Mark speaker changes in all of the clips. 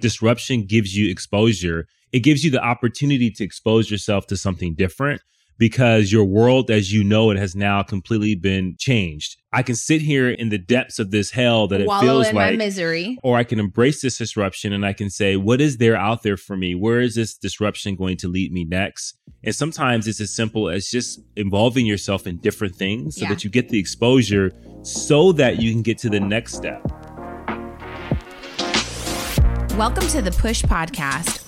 Speaker 1: disruption gives you exposure. It gives you the opportunity to expose yourself to something different because your world as you know it has now completely been changed. I can sit here in the depths of this hell that it feels like
Speaker 2: my misery.
Speaker 1: or I can embrace this disruption and I can say, what is there out there for me? Where is this disruption going to lead me next? And sometimes it's as simple as just involving yourself in different things so
Speaker 2: Yeah.
Speaker 1: that you get the exposure so that you can get to the next step.
Speaker 2: Welcome to the Push Podcast.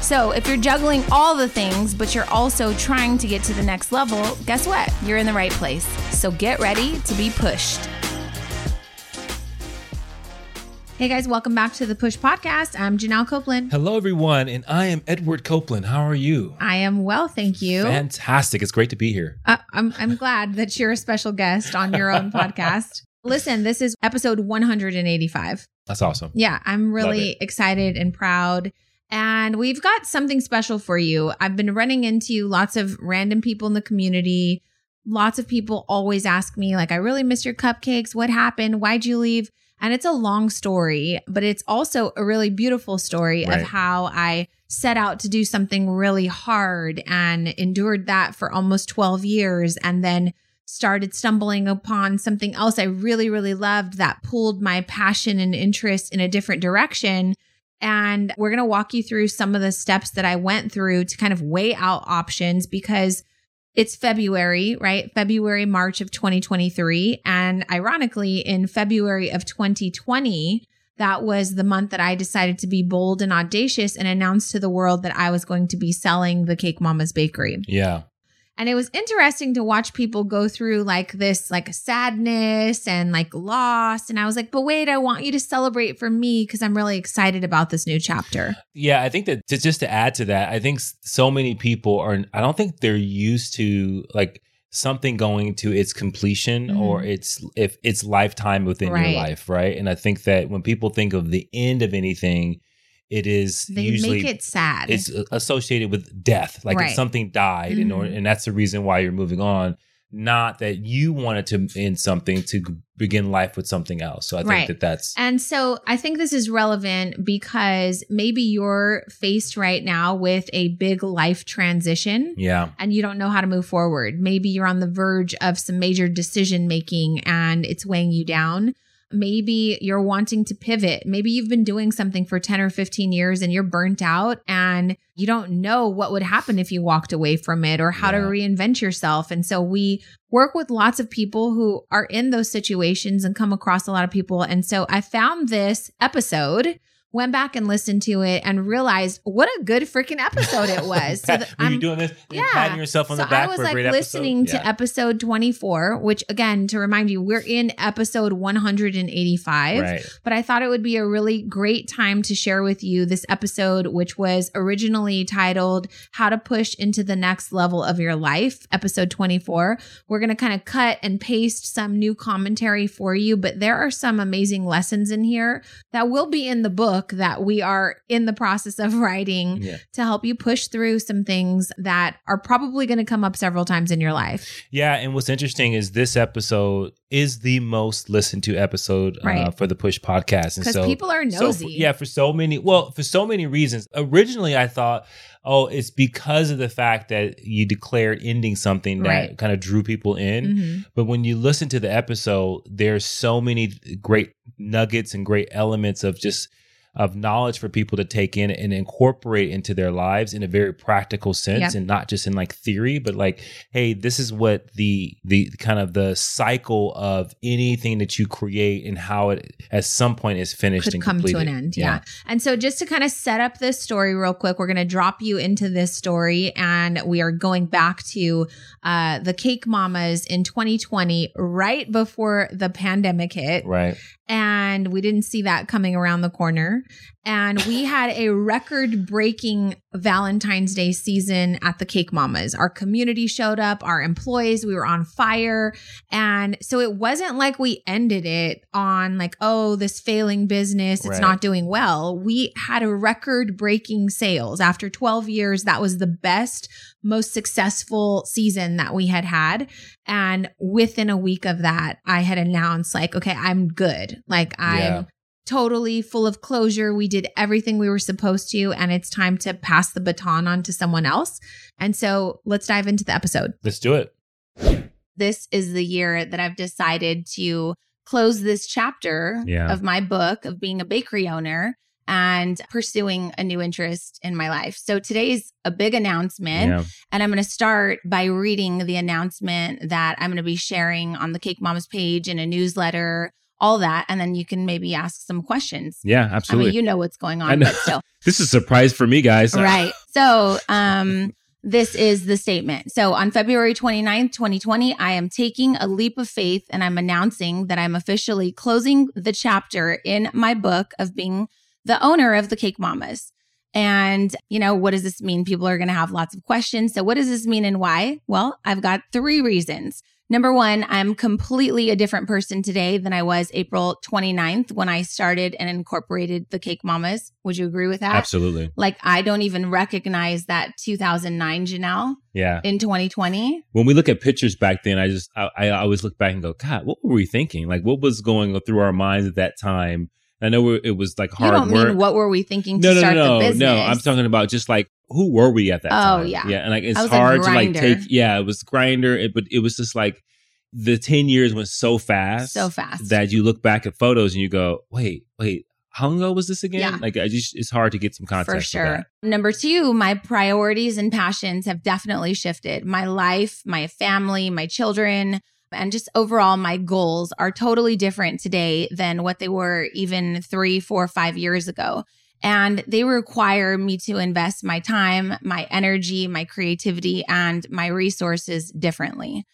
Speaker 2: So, if you're juggling all the things, but you're also trying to get to the next level, guess what? You're in the right place. So, get ready to be pushed. Hey guys, welcome back to the Push Podcast. I'm Janelle Copeland.
Speaker 3: Hello, everyone, and I am Edward Copeland. How are you?
Speaker 2: I am well, thank you.
Speaker 3: Fantastic. It's great to be here.
Speaker 2: Uh, I'm, I'm glad that you're a special guest on your own podcast. Listen, this is episode 185.
Speaker 3: That's awesome.
Speaker 2: Yeah, I'm really excited and proud. And we've got something special for you. I've been running into lots of random people in the community. Lots of people always ask me, like, I really miss your cupcakes. What happened? Why'd you leave? And it's a long story, but it's also a really beautiful story
Speaker 3: Right.
Speaker 2: of how I set out to do something really hard and endured that for almost 12 years and then started stumbling upon something else I really, really loved that pulled my passion and interest in a different direction. And we're going to walk you through some of the steps that I went through to kind of weigh out options because it's February, right? February, March of 2023. And ironically, in February of 2020, that was the month that I decided to be bold and audacious and announce to the world that I was going to be selling the Cake Mama's Bakery.
Speaker 3: Yeah.
Speaker 2: And it was interesting to watch people go through like this, like sadness and like loss. And I was like, but wait, I want you to celebrate for me because I'm really excited about this new chapter.
Speaker 3: Yeah. I think that to, just to add to that, I think so many people are, I don't think they're used to like something going to its completion
Speaker 2: Mhm.
Speaker 3: or its, if its lifetime within
Speaker 2: Right.
Speaker 3: your life. Right. And I think that when people think of the end of anything, it is
Speaker 2: They
Speaker 3: usually
Speaker 2: make it sad.
Speaker 3: it's associated with death like
Speaker 2: Right.
Speaker 3: if something died and, or,
Speaker 2: Mhm.
Speaker 3: and that's the reason why you're moving on not that you wanted to end something to begin life with something else so i think
Speaker 2: Right.
Speaker 3: that that's
Speaker 2: And so I think this is relevant because maybe you're faced right now with a big life transition.
Speaker 3: yeah
Speaker 2: and you don't know how to move forward. Maybe you're on the verge of some major decision making and it's weighing you down. Maybe you're wanting to pivot. Maybe you've been doing something for 10 or 15 years and you're burnt out and you don't know what would happen if you walked away from it or how to reinvent yourself. And so we work with lots of people who are in those situations and come across a lot of people. And so I found this episode, went back and listened to it and realized what a good freaking episode it was. So that
Speaker 3: were you doing this
Speaker 2: yeah.
Speaker 3: patting yourself on
Speaker 2: so
Speaker 3: the back
Speaker 2: I was like listening
Speaker 3: episode?
Speaker 2: to
Speaker 3: Yeah.
Speaker 2: episode 24, which again, to remind you, we're in episode 185.
Speaker 3: right
Speaker 2: But I thought it would be a really great time to share with you this episode, which was originally titled How to Push into the Next Level of Your Life, episode 24. We're going to kind of cut and paste some new commentary for you, but there are some amazing lessons in here that will be in the book that we are in the process of writing
Speaker 3: yeah
Speaker 2: to help you push through some things that are probably going to come up several times in your life.
Speaker 3: yeah and what's interesting is this episode is the most listened to episode uh, for the push podcast and
Speaker 2: Because
Speaker 3: so
Speaker 2: people are nosy.
Speaker 3: for- yeah, for so many, well, for so many reasons. Originally, I thought, oh, it's because of the fact that you declared ending something that
Speaker 2: Right.
Speaker 3: kind of drew people in.
Speaker 2: Mhm.
Speaker 3: But when you listen to the episode, there's so many great nuggets and great elements of just of knowledge for people to take in and incorporate into their lives in a very practical sense
Speaker 2: Yep.
Speaker 3: and not just in like theory but like hey this is what the the kind of the cycle of anything that you create and how it at some point is finished
Speaker 2: could
Speaker 3: and
Speaker 2: come to an end. Yeah. And so just to kind of set up this story real quick, we're going to drop you into this story and we are going back to uh, the Cake Mamas in 2020, right before the pandemic hit.
Speaker 3: right
Speaker 2: And we didn't see that coming around the corner.
Speaker 4: And we had a record breaking Valentine's Day season at the Cake Mamas. Our community showed up, our employees, we were on fire. And so it wasn't like we ended it on like, oh, this failing business, it's
Speaker 5: Right.
Speaker 4: not doing well. We had a record breaking sales. After 12 years, that was the best, most successful season that we had had. And within a week of that, I had announced, like, okay, I'm good. Like, I'm
Speaker 5: Yeah.
Speaker 4: Totally full of closure. We did everything we were supposed to, and it's time to pass the baton on to someone else. And so let's dive into the episode.
Speaker 5: Let's do it.
Speaker 2: this is the year that I've decided to close this chapter
Speaker 3: Yeah.
Speaker 2: of my book of being a bakery owner and pursuing a new interest in my life. So today's a big announcement.
Speaker 3: Yeah.
Speaker 2: And I'm going to start by reading the announcement that I'm going to be sharing on the Cake Mamas page in a newsletter, all that. And then you can maybe ask some questions.
Speaker 3: Yeah,
Speaker 2: I
Speaker 3: absolutely.
Speaker 2: mean, you know what's going
Speaker 3: I
Speaker 2: on,
Speaker 3: know.
Speaker 2: but still.
Speaker 3: this is a surprise for me, guys.
Speaker 2: right. So, um, this is the statement. So, on February 29th, 2020, I am taking a leap of faith and I'm announcing that I'm officially closing the chapter in my book of being the owner of the Cake Mamas. And, you know, what does this mean? People are going to have lots of questions. So, what does this mean and why? Well, I've got three reasons. Number one, I'm completely a different person today than I was April 29th when I started and incorporated the Cake Mamas. Would you agree with that?
Speaker 3: Absolutely.
Speaker 2: Like I don't even recognize that 2009 Janelle
Speaker 3: Yeah.
Speaker 2: in 2020.
Speaker 3: When we look at pictures back then, I just I, I always look back and go, God, what were we thinking? Like, what was going through our minds at that time? I know it was like hard.
Speaker 2: You don't
Speaker 3: work.
Speaker 2: mean what were we thinking to
Speaker 3: no, no,
Speaker 2: start
Speaker 3: no,
Speaker 2: the
Speaker 3: no,
Speaker 2: business?
Speaker 3: no. I'm talking about just like who were we at that
Speaker 2: Oh,
Speaker 3: time?
Speaker 2: yeah.
Speaker 3: yeah, and like it's
Speaker 2: I was a
Speaker 3: hard to like take. Yeah, it was grinder, it, but it was just like the ten years went so fast,
Speaker 2: So fast.
Speaker 3: that you look back at photos and you go, wait, wait, how long ago was this again?
Speaker 2: Yeah.
Speaker 3: Like, I just it's hard to get some context
Speaker 2: for sure.
Speaker 3: that.
Speaker 2: Number two, my priorities and passions have definitely shifted. My life, my family, my children, and just overall, my goals are totally different today than what they were even three, four, five years ago. And they require me to invest my time, my energy, my creativity, and my resources differently.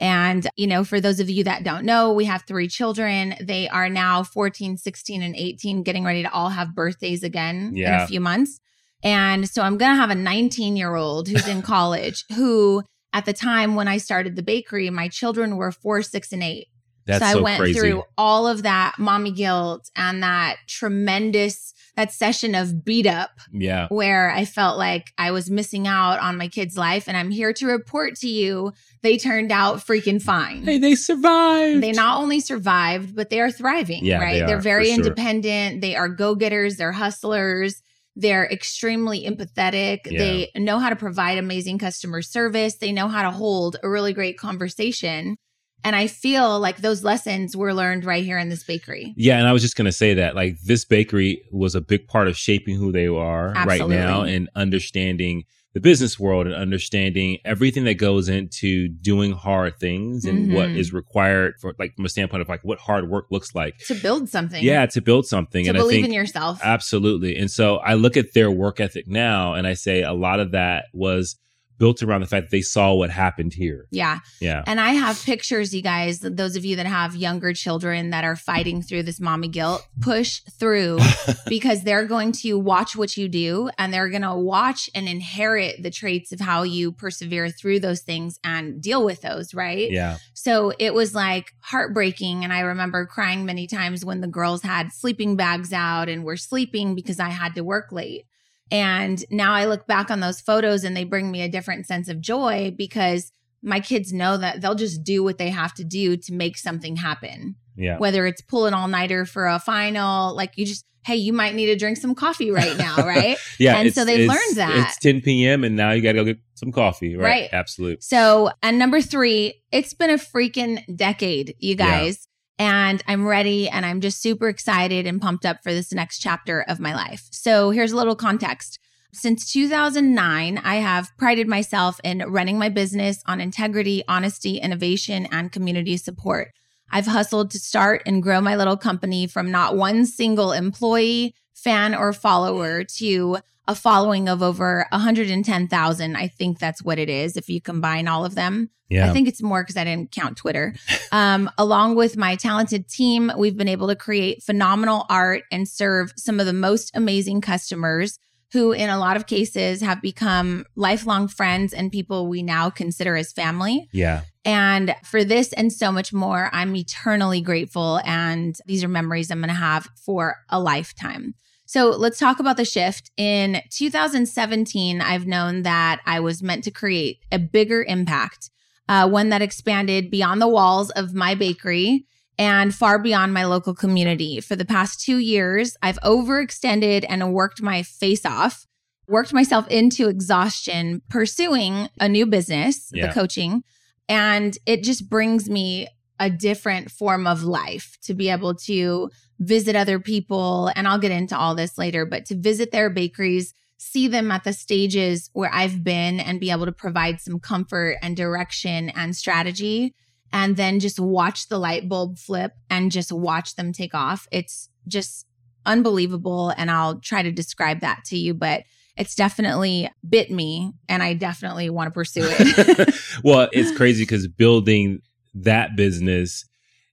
Speaker 2: And, you know, for those of you that don't know, we have three children. They are now 14, 16, and 18, getting ready to all have birthdays again in a few months. And so I'm going to have a 19 year old who's in college who, at the time when I started the bakery, my children were four, six, and eight.
Speaker 3: That's
Speaker 2: so
Speaker 3: so,
Speaker 2: I went
Speaker 3: crazy.
Speaker 2: through all of that mommy guilt and that tremendous, that session of beat up
Speaker 3: yeah,
Speaker 2: where I felt like I was missing out on my kid's life. And I'm here to report to you, they turned out freaking fine.
Speaker 3: hey, they survived.
Speaker 2: They not only survived, but they are thriving,
Speaker 3: Yeah,
Speaker 2: right?
Speaker 3: they
Speaker 2: They're very
Speaker 3: for sure.
Speaker 2: independent. They are go getters. They're hustlers. They're extremely empathetic.
Speaker 3: Yeah.
Speaker 2: They know how to provide amazing customer service. They know how to hold a really great conversation. And I feel like those lessons were learned right here in this bakery.
Speaker 3: Yeah, and I was just going to say that like this bakery was a big part of shaping who they are right now and understanding the business world and understanding everything that goes into doing hard things and what
Speaker 2: Mhm.
Speaker 3: is required for like from a standpoint of like what hard work looks like.
Speaker 2: To build something.
Speaker 3: Yeah, to build something
Speaker 2: To
Speaker 3: and I
Speaker 2: believe
Speaker 3: think
Speaker 2: in yourself.
Speaker 3: Absolutely. And so I look at their work ethic now and I say a lot of that was built around the fact that they saw what happened here.
Speaker 2: yeah.
Speaker 3: Yeah.
Speaker 2: And I have pictures, you guys, those of you that have younger children that are fighting through this mommy guilt, push through because they're going to watch what you do and they're going to watch and inherit the traits of how you persevere through those things and deal with those, right?
Speaker 3: Yeah.
Speaker 2: So it was like heartbreaking. And I remember crying many times when the girls had sleeping bags out and were sleeping because I had to work late. And now I look back on those photos and they bring me a different sense of joy because my kids know that they'll just do what they have to do to make something happen.
Speaker 3: Yeah.
Speaker 2: Whether it's pulling all nighter for a final, like you just, hey, you might need to drink some coffee right now, right?
Speaker 3: Yeah.
Speaker 2: And so they've learned that.
Speaker 3: It's 10 p.m. and now you got to go get some coffee. Right.
Speaker 2: Right.
Speaker 3: Absolutely.
Speaker 2: So, and number three, it's been a freaking decade, you guys. And I'm ready and I'm just super excited and pumped up for this next chapter of my life. So, here's a little context. Since 2009, I have prided myself in running my business on integrity, honesty, innovation, and community support. I've hustled to start and grow my little company from not one single employee, fan, or follower to a following of over 110,000. I think that's what it is if you combine all of them.
Speaker 3: Yeah.
Speaker 2: I think it's more because I didn't count Twitter. Um, along with my talented team, we've been able to create phenomenal art and serve some of the most amazing customers who, in a lot of cases, have become lifelong friends and people we now consider as family.
Speaker 3: yeah.
Speaker 2: And for this and so much more, I'm eternally grateful. And these are memories I'm going to have for a lifetime. So let's talk about the shift. In 2017, I've known that I was meant to create a bigger impact, uh, one that expanded beyond the walls of my bakery and far beyond my local community. For the past two years, I've overextended and worked my face off, worked myself into exhaustion pursuing a new business,
Speaker 3: Yeah.
Speaker 2: the coaching. And it just brings me a different form of life to be able to visit other people. And I'll get into all this later, but to visit their bakeries, see them at the stages where I've been and be able to provide some comfort and direction and strategy. And then just watch the light bulb flip and just watch them take off. It's just unbelievable. And I'll try to describe that to you, but it's definitely bit me and I definitely want to pursue it.
Speaker 3: well, it's crazy because building that business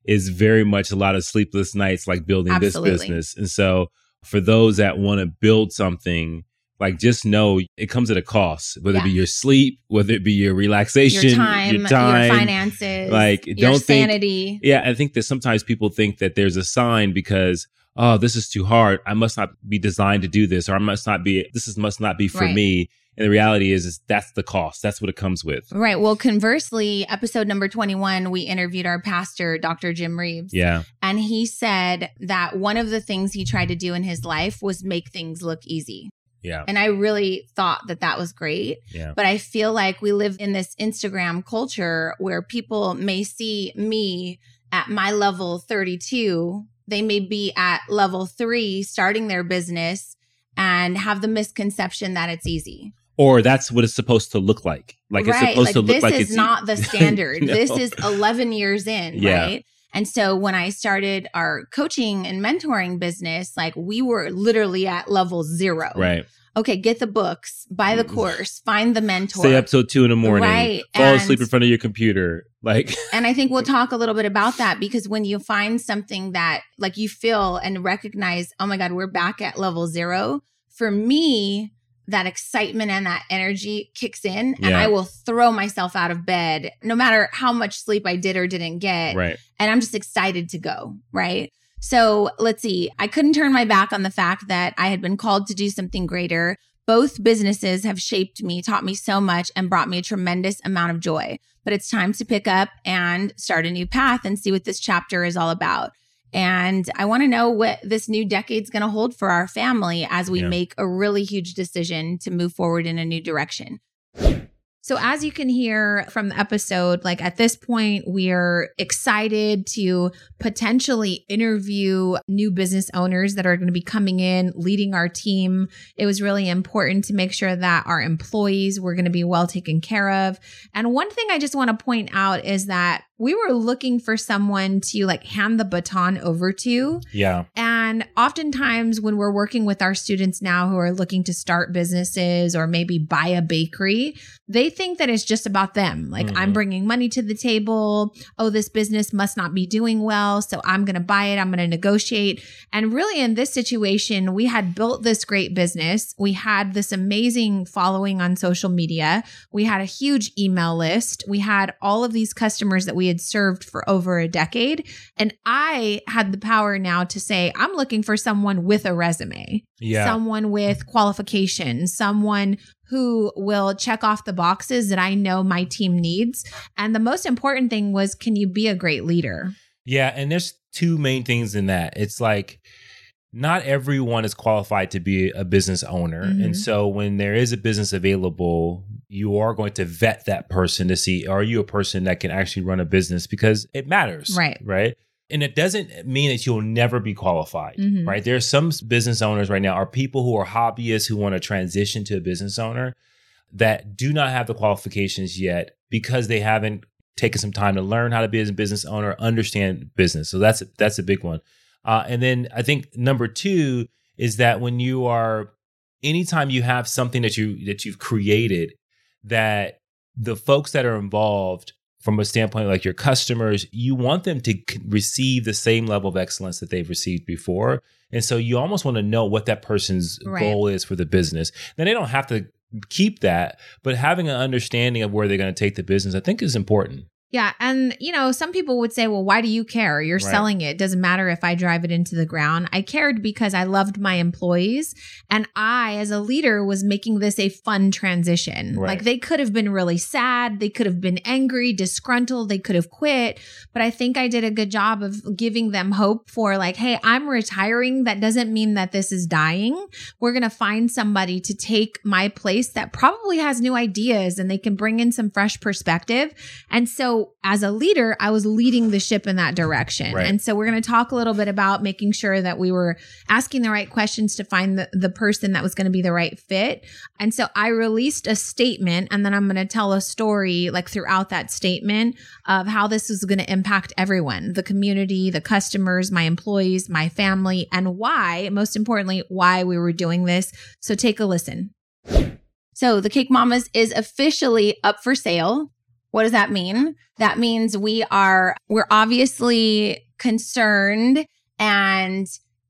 Speaker 3: is very much a lot of sleepless nights, like building
Speaker 2: Absolutely.
Speaker 3: this business. And so, for those that want to build something, like just know it comes at a cost, whether it be your sleep, whether it be your relaxation,
Speaker 2: your time, your, finances,
Speaker 3: Like,
Speaker 2: your
Speaker 3: don't think-
Speaker 2: sanity.
Speaker 3: Yeah, I think that sometimes people think that there's a sign because oh, this is too hard. I must not be designed to do this, or I must not be. This is must not be for
Speaker 2: Right.
Speaker 3: me. And the reality is, is that's the cost. That's what it comes with.
Speaker 2: Right. Well, conversely, episode number 21, we interviewed our pastor, Dr. Jim Reeves.
Speaker 3: Yeah,
Speaker 2: And he said that one of the things he tried to do in his life was make things look easy.
Speaker 3: yeah,
Speaker 2: And I really thought that that was great.
Speaker 3: yeah,
Speaker 2: But I feel like we live in this Instagram culture where people may see me at my level 32. They may be at level three, starting their business, and have the misconception that it's easy.
Speaker 3: Or that's what it's supposed to look like. Like it's supposed to look
Speaker 2: this
Speaker 3: like
Speaker 2: is
Speaker 3: it's e-
Speaker 2: not the standard.
Speaker 3: No.
Speaker 2: This is 11 years in,
Speaker 3: Yeah.
Speaker 2: right? And so when I started our coaching and mentoring business, like we were literally at level zero.
Speaker 3: right.
Speaker 2: Okay, get the books, buy the
Speaker 3: Mm.
Speaker 2: course, find the mentor.
Speaker 3: Stay up till two in the morning.
Speaker 2: Right,
Speaker 3: Fall
Speaker 2: and-
Speaker 3: asleep in front of your computer. Like
Speaker 2: And I think we'll talk a little bit about that because when you find something that like you feel and recognize, oh my God, we're back at level zero. For me, that excitement and that energy kicks in and
Speaker 3: Yeah.
Speaker 2: I will throw myself out of bed no matter how much sleep I did or didn't get.
Speaker 3: right.
Speaker 2: And I'm just excited to go. Right. So let's see. I couldn't turn my back on the fact that I had been called to do something greater. Both businesses have shaped me, taught me so much, and brought me a tremendous amount of joy. But it's time to pick up and start a new path and see what this chapter is all about. And I want to know what this new decade's going to hold for our family as we
Speaker 3: Yeah.
Speaker 2: make a really huge decision to move forward in a new direction.
Speaker 4: So, as you can hear from the episode, like at this point, we're excited to potentially interview new business owners that are going to be coming in, leading our team. It was really important to make sure that our employees were going to be well taken care of. And one thing I just want to point out is that we were looking for someone to like hand the baton over to.
Speaker 3: Yeah.
Speaker 4: And oftentimes, when we're working with our students now who are looking to start businesses or maybe buy a bakery, they think that it's just about them. Like,
Speaker 3: Mhm.
Speaker 4: I'm bringing money to the table. Oh, this business must not be doing well. So I'm going to buy it. I'm going to negotiate. And really, in this situation, we had built this great business. We had this amazing following on social media. We had a huge email list. We had all of these customers that we had served for over a decade. And I had the power now to say, I'm looking for someone with a resume,
Speaker 3: Yeah.
Speaker 4: someone with qualifications, someone who will check off the boxes that I know my team needs. And the most important thing was, can you be a great leader?
Speaker 5: Yeah, and there's two main things in that. It's like not everyone is qualified to be a business owner.
Speaker 4: Mhm.
Speaker 5: And so when there is a business available, you are going to vet that person to see are you a person that can actually run a business because it matters.
Speaker 4: Right.
Speaker 5: Right. And it doesn't mean that you'll never be qualified,
Speaker 4: Mhm.
Speaker 5: right? There are some business owners right now, are people who are hobbyists who want to transition to a business owner that do not have the qualifications yet because they haven't taken some time to learn how to be a business owner, understand business. So that's that's a big one. Uh, and then I think number two is that when you are, anytime you have something that you that you've created, that the folks that are involved from a standpoint like your customers, you want them to receive the same level of excellence that they've received before. And so you almost want to know what that person's right. goal is for the business. Then they don't have to keep that, but having an understanding of where they're going to take the business, I think is important.
Speaker 4: Yeah. And, you know, some people would say, well, why do you care? You're right. selling it. it. Doesn't matter if I drive it into the ground. I cared because I loved my employees. And I, as a leader, was making this a fun transition. Right. Like they could have been really sad. They could have been angry, disgruntled. They could have quit. But I think I did a good job of giving them hope for, like, hey, I'm retiring. That doesn't mean that this is dying. We're going to find somebody to take my place that probably has new ideas and they can bring in some fresh perspective. And so, as a leader, I was leading the ship in that direction. Right. And so we're going to talk a little bit about making sure that we were asking the right questions to find the, the person that was going to be the right fit. And so I released a statement and then I'm going to tell a story like throughout that statement of how this is going to impact everyone, the community, the customers, my employees, my family, and why, most importantly, why we were doing this. So take a listen.
Speaker 2: So the Cake Mamas is officially up for sale. What does that mean? That means we are, we're obviously concerned and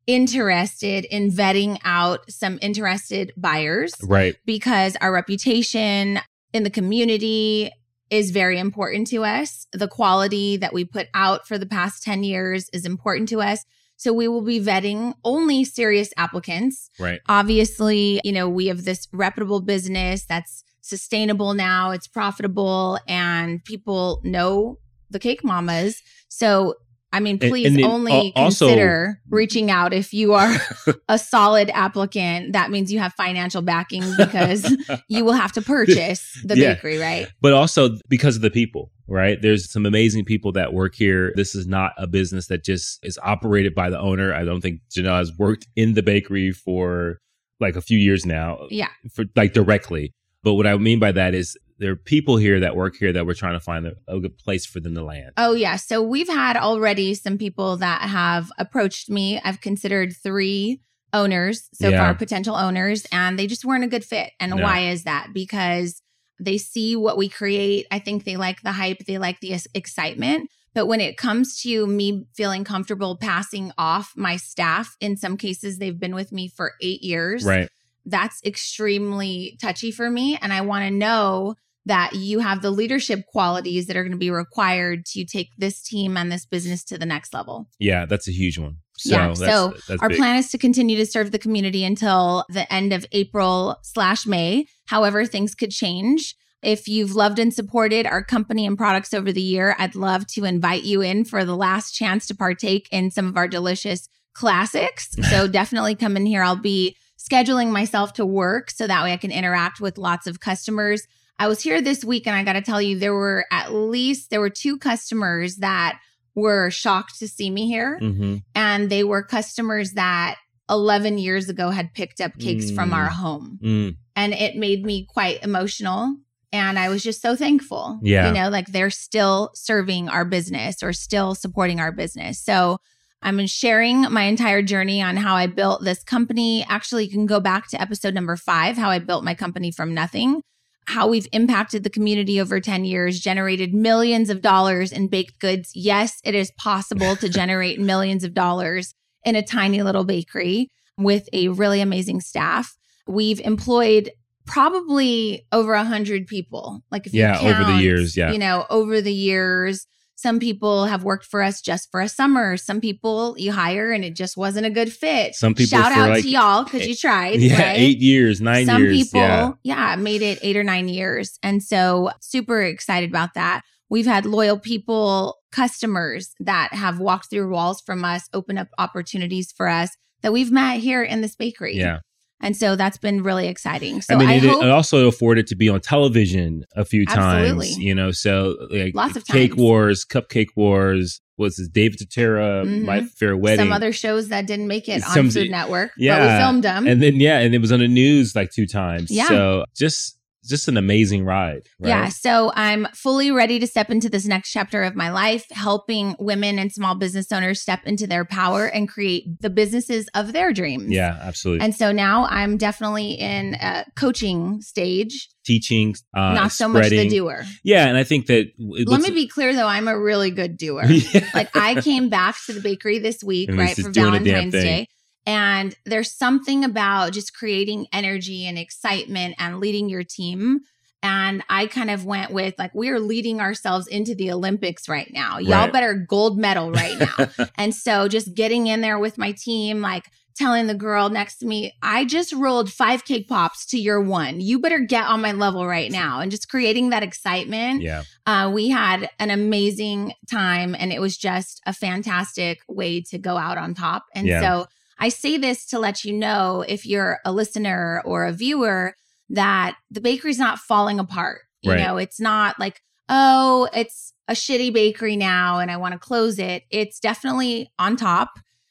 Speaker 2: interested in vetting out some interested buyers.
Speaker 5: Right.
Speaker 2: Because our reputation in the community is very important to us. The quality that we put out for the past 10 years is important to us. So we will be vetting only serious applicants.
Speaker 5: Right.
Speaker 2: Obviously, you know, we have this reputable business that's sustainable now, it's profitable, and people know the cake mamas. So I mean, please and, and only also, consider reaching out if you are a solid applicant. That means you have financial backing because you will have to purchase the yeah. bakery, right?
Speaker 3: But also because of the people, right? There's some amazing people that work here. This is not a business that just is operated by the owner. I don't think Janelle has worked in the bakery for like a few years now.
Speaker 2: Yeah.
Speaker 3: For like directly. But what I mean by that is there are people here that work here that we're trying to find a, a, good place for them to land.
Speaker 2: Oh, yeah. So we've had already some people that have approached me. I've considered three owners so yeah. far, potential owners, and they just weren't a good fit. And no. why is that? Because they see what we create. I think they like the hype, they like the excitement. But when it comes to me feeling comfortable passing off my staff, in some cases, they've been with me for eight years.
Speaker 3: Right
Speaker 2: that's extremely touchy for me. And I want to know that you have the leadership qualities that are going to be required to take this team and this business to the next level.
Speaker 3: Yeah, that's a huge one.
Speaker 2: So yeah. so our big. plan is to continue to serve the community until the end of April slash May. However, things could change. If you've loved and supported our company and products over the year, I'd love to invite you in for the last chance to partake in some of our delicious classics. So definitely come in here. I'll be scheduling myself to work so that way I can interact with lots of customers. I was here this week and I got to tell you there were at least there were two customers that were shocked to see me here mm-hmm. and they were customers that 11 years ago had picked up cakes mm. from our home. Mm. And it made me quite emotional and I was just so thankful.
Speaker 3: Yeah.
Speaker 2: You know, like they're still serving our business or still supporting our business. So I'm sharing my entire journey on how I built this company. Actually, you can go back to episode number five, how I built my company from nothing, how we've impacted the community over 10 years, generated millions of dollars in baked goods. Yes, it is possible to generate millions of dollars in a tiny little bakery with a really amazing staff. We've employed probably over a hundred people. Like if
Speaker 3: yeah,
Speaker 2: count,
Speaker 3: over the years, yeah,
Speaker 2: you know, over the years, some people have worked for us just for a summer. Some people you hire and it just wasn't a good fit.
Speaker 3: Some people
Speaker 2: shout out like, to y'all because you tried.
Speaker 3: Yeah,
Speaker 2: right?
Speaker 3: eight years, nine
Speaker 2: Some
Speaker 3: years.
Speaker 2: people,
Speaker 3: yeah.
Speaker 2: yeah, made it eight or nine years, and so super excited about that. We've had loyal people, customers that have walked through walls from us, open up opportunities for us that we've met here in this bakery.
Speaker 3: Yeah.
Speaker 2: And so that's been really exciting. So
Speaker 3: I mean,
Speaker 2: I
Speaker 3: it,
Speaker 2: hope,
Speaker 3: it also afforded to be on television a few
Speaker 2: Absolutely.
Speaker 3: times, you know, so like
Speaker 2: lots of
Speaker 3: Cake
Speaker 2: times.
Speaker 3: Wars, Cupcake Wars, was this David Tutera, mm-hmm. My Fair Wedding.
Speaker 2: Some other shows that didn't make it Some, on Food Network.
Speaker 3: Yeah.
Speaker 2: But we filmed them.
Speaker 3: And then, yeah, and it was on the news like two times.
Speaker 2: Yeah.
Speaker 3: So just just an amazing ride. Right?
Speaker 2: Yeah. So I'm fully ready to step into this next chapter of my life, helping women and small business owners step into their power and create the businesses of their dreams.
Speaker 3: Yeah, absolutely.
Speaker 2: And so now I'm definitely in a coaching stage,
Speaker 3: Teaching, uh,
Speaker 2: not so much the doer.
Speaker 3: Yeah, and I think that
Speaker 2: Let
Speaker 3: looks-
Speaker 2: me be clear though, I'm a really good doer.
Speaker 3: Yeah.
Speaker 2: like I came back to the bakery this week,
Speaker 3: And
Speaker 2: right, for
Speaker 3: doing a damn
Speaker 2: Valentine's. Day. And there's something about just creating energy and excitement and leading your team. And I kind of went with like, we are leading ourselves into the Olympics right now. Y'all
Speaker 3: Right.
Speaker 2: better gold medal right now. and so just getting in there with my team, like telling the girl next to me, I just rolled five cake pops to your one. You better get on my level right now. And just creating that excitement
Speaker 3: yeah,
Speaker 2: uh, we had an amazing time and it was just a fantastic way to go out on top. And
Speaker 3: Yeah.
Speaker 2: so I say this to let you know if you're a listener or a viewer that the bakery's not falling apart. You
Speaker 3: Right.
Speaker 2: know, it's not like, oh, it's a shitty bakery now and I want to close it. It's definitely on top.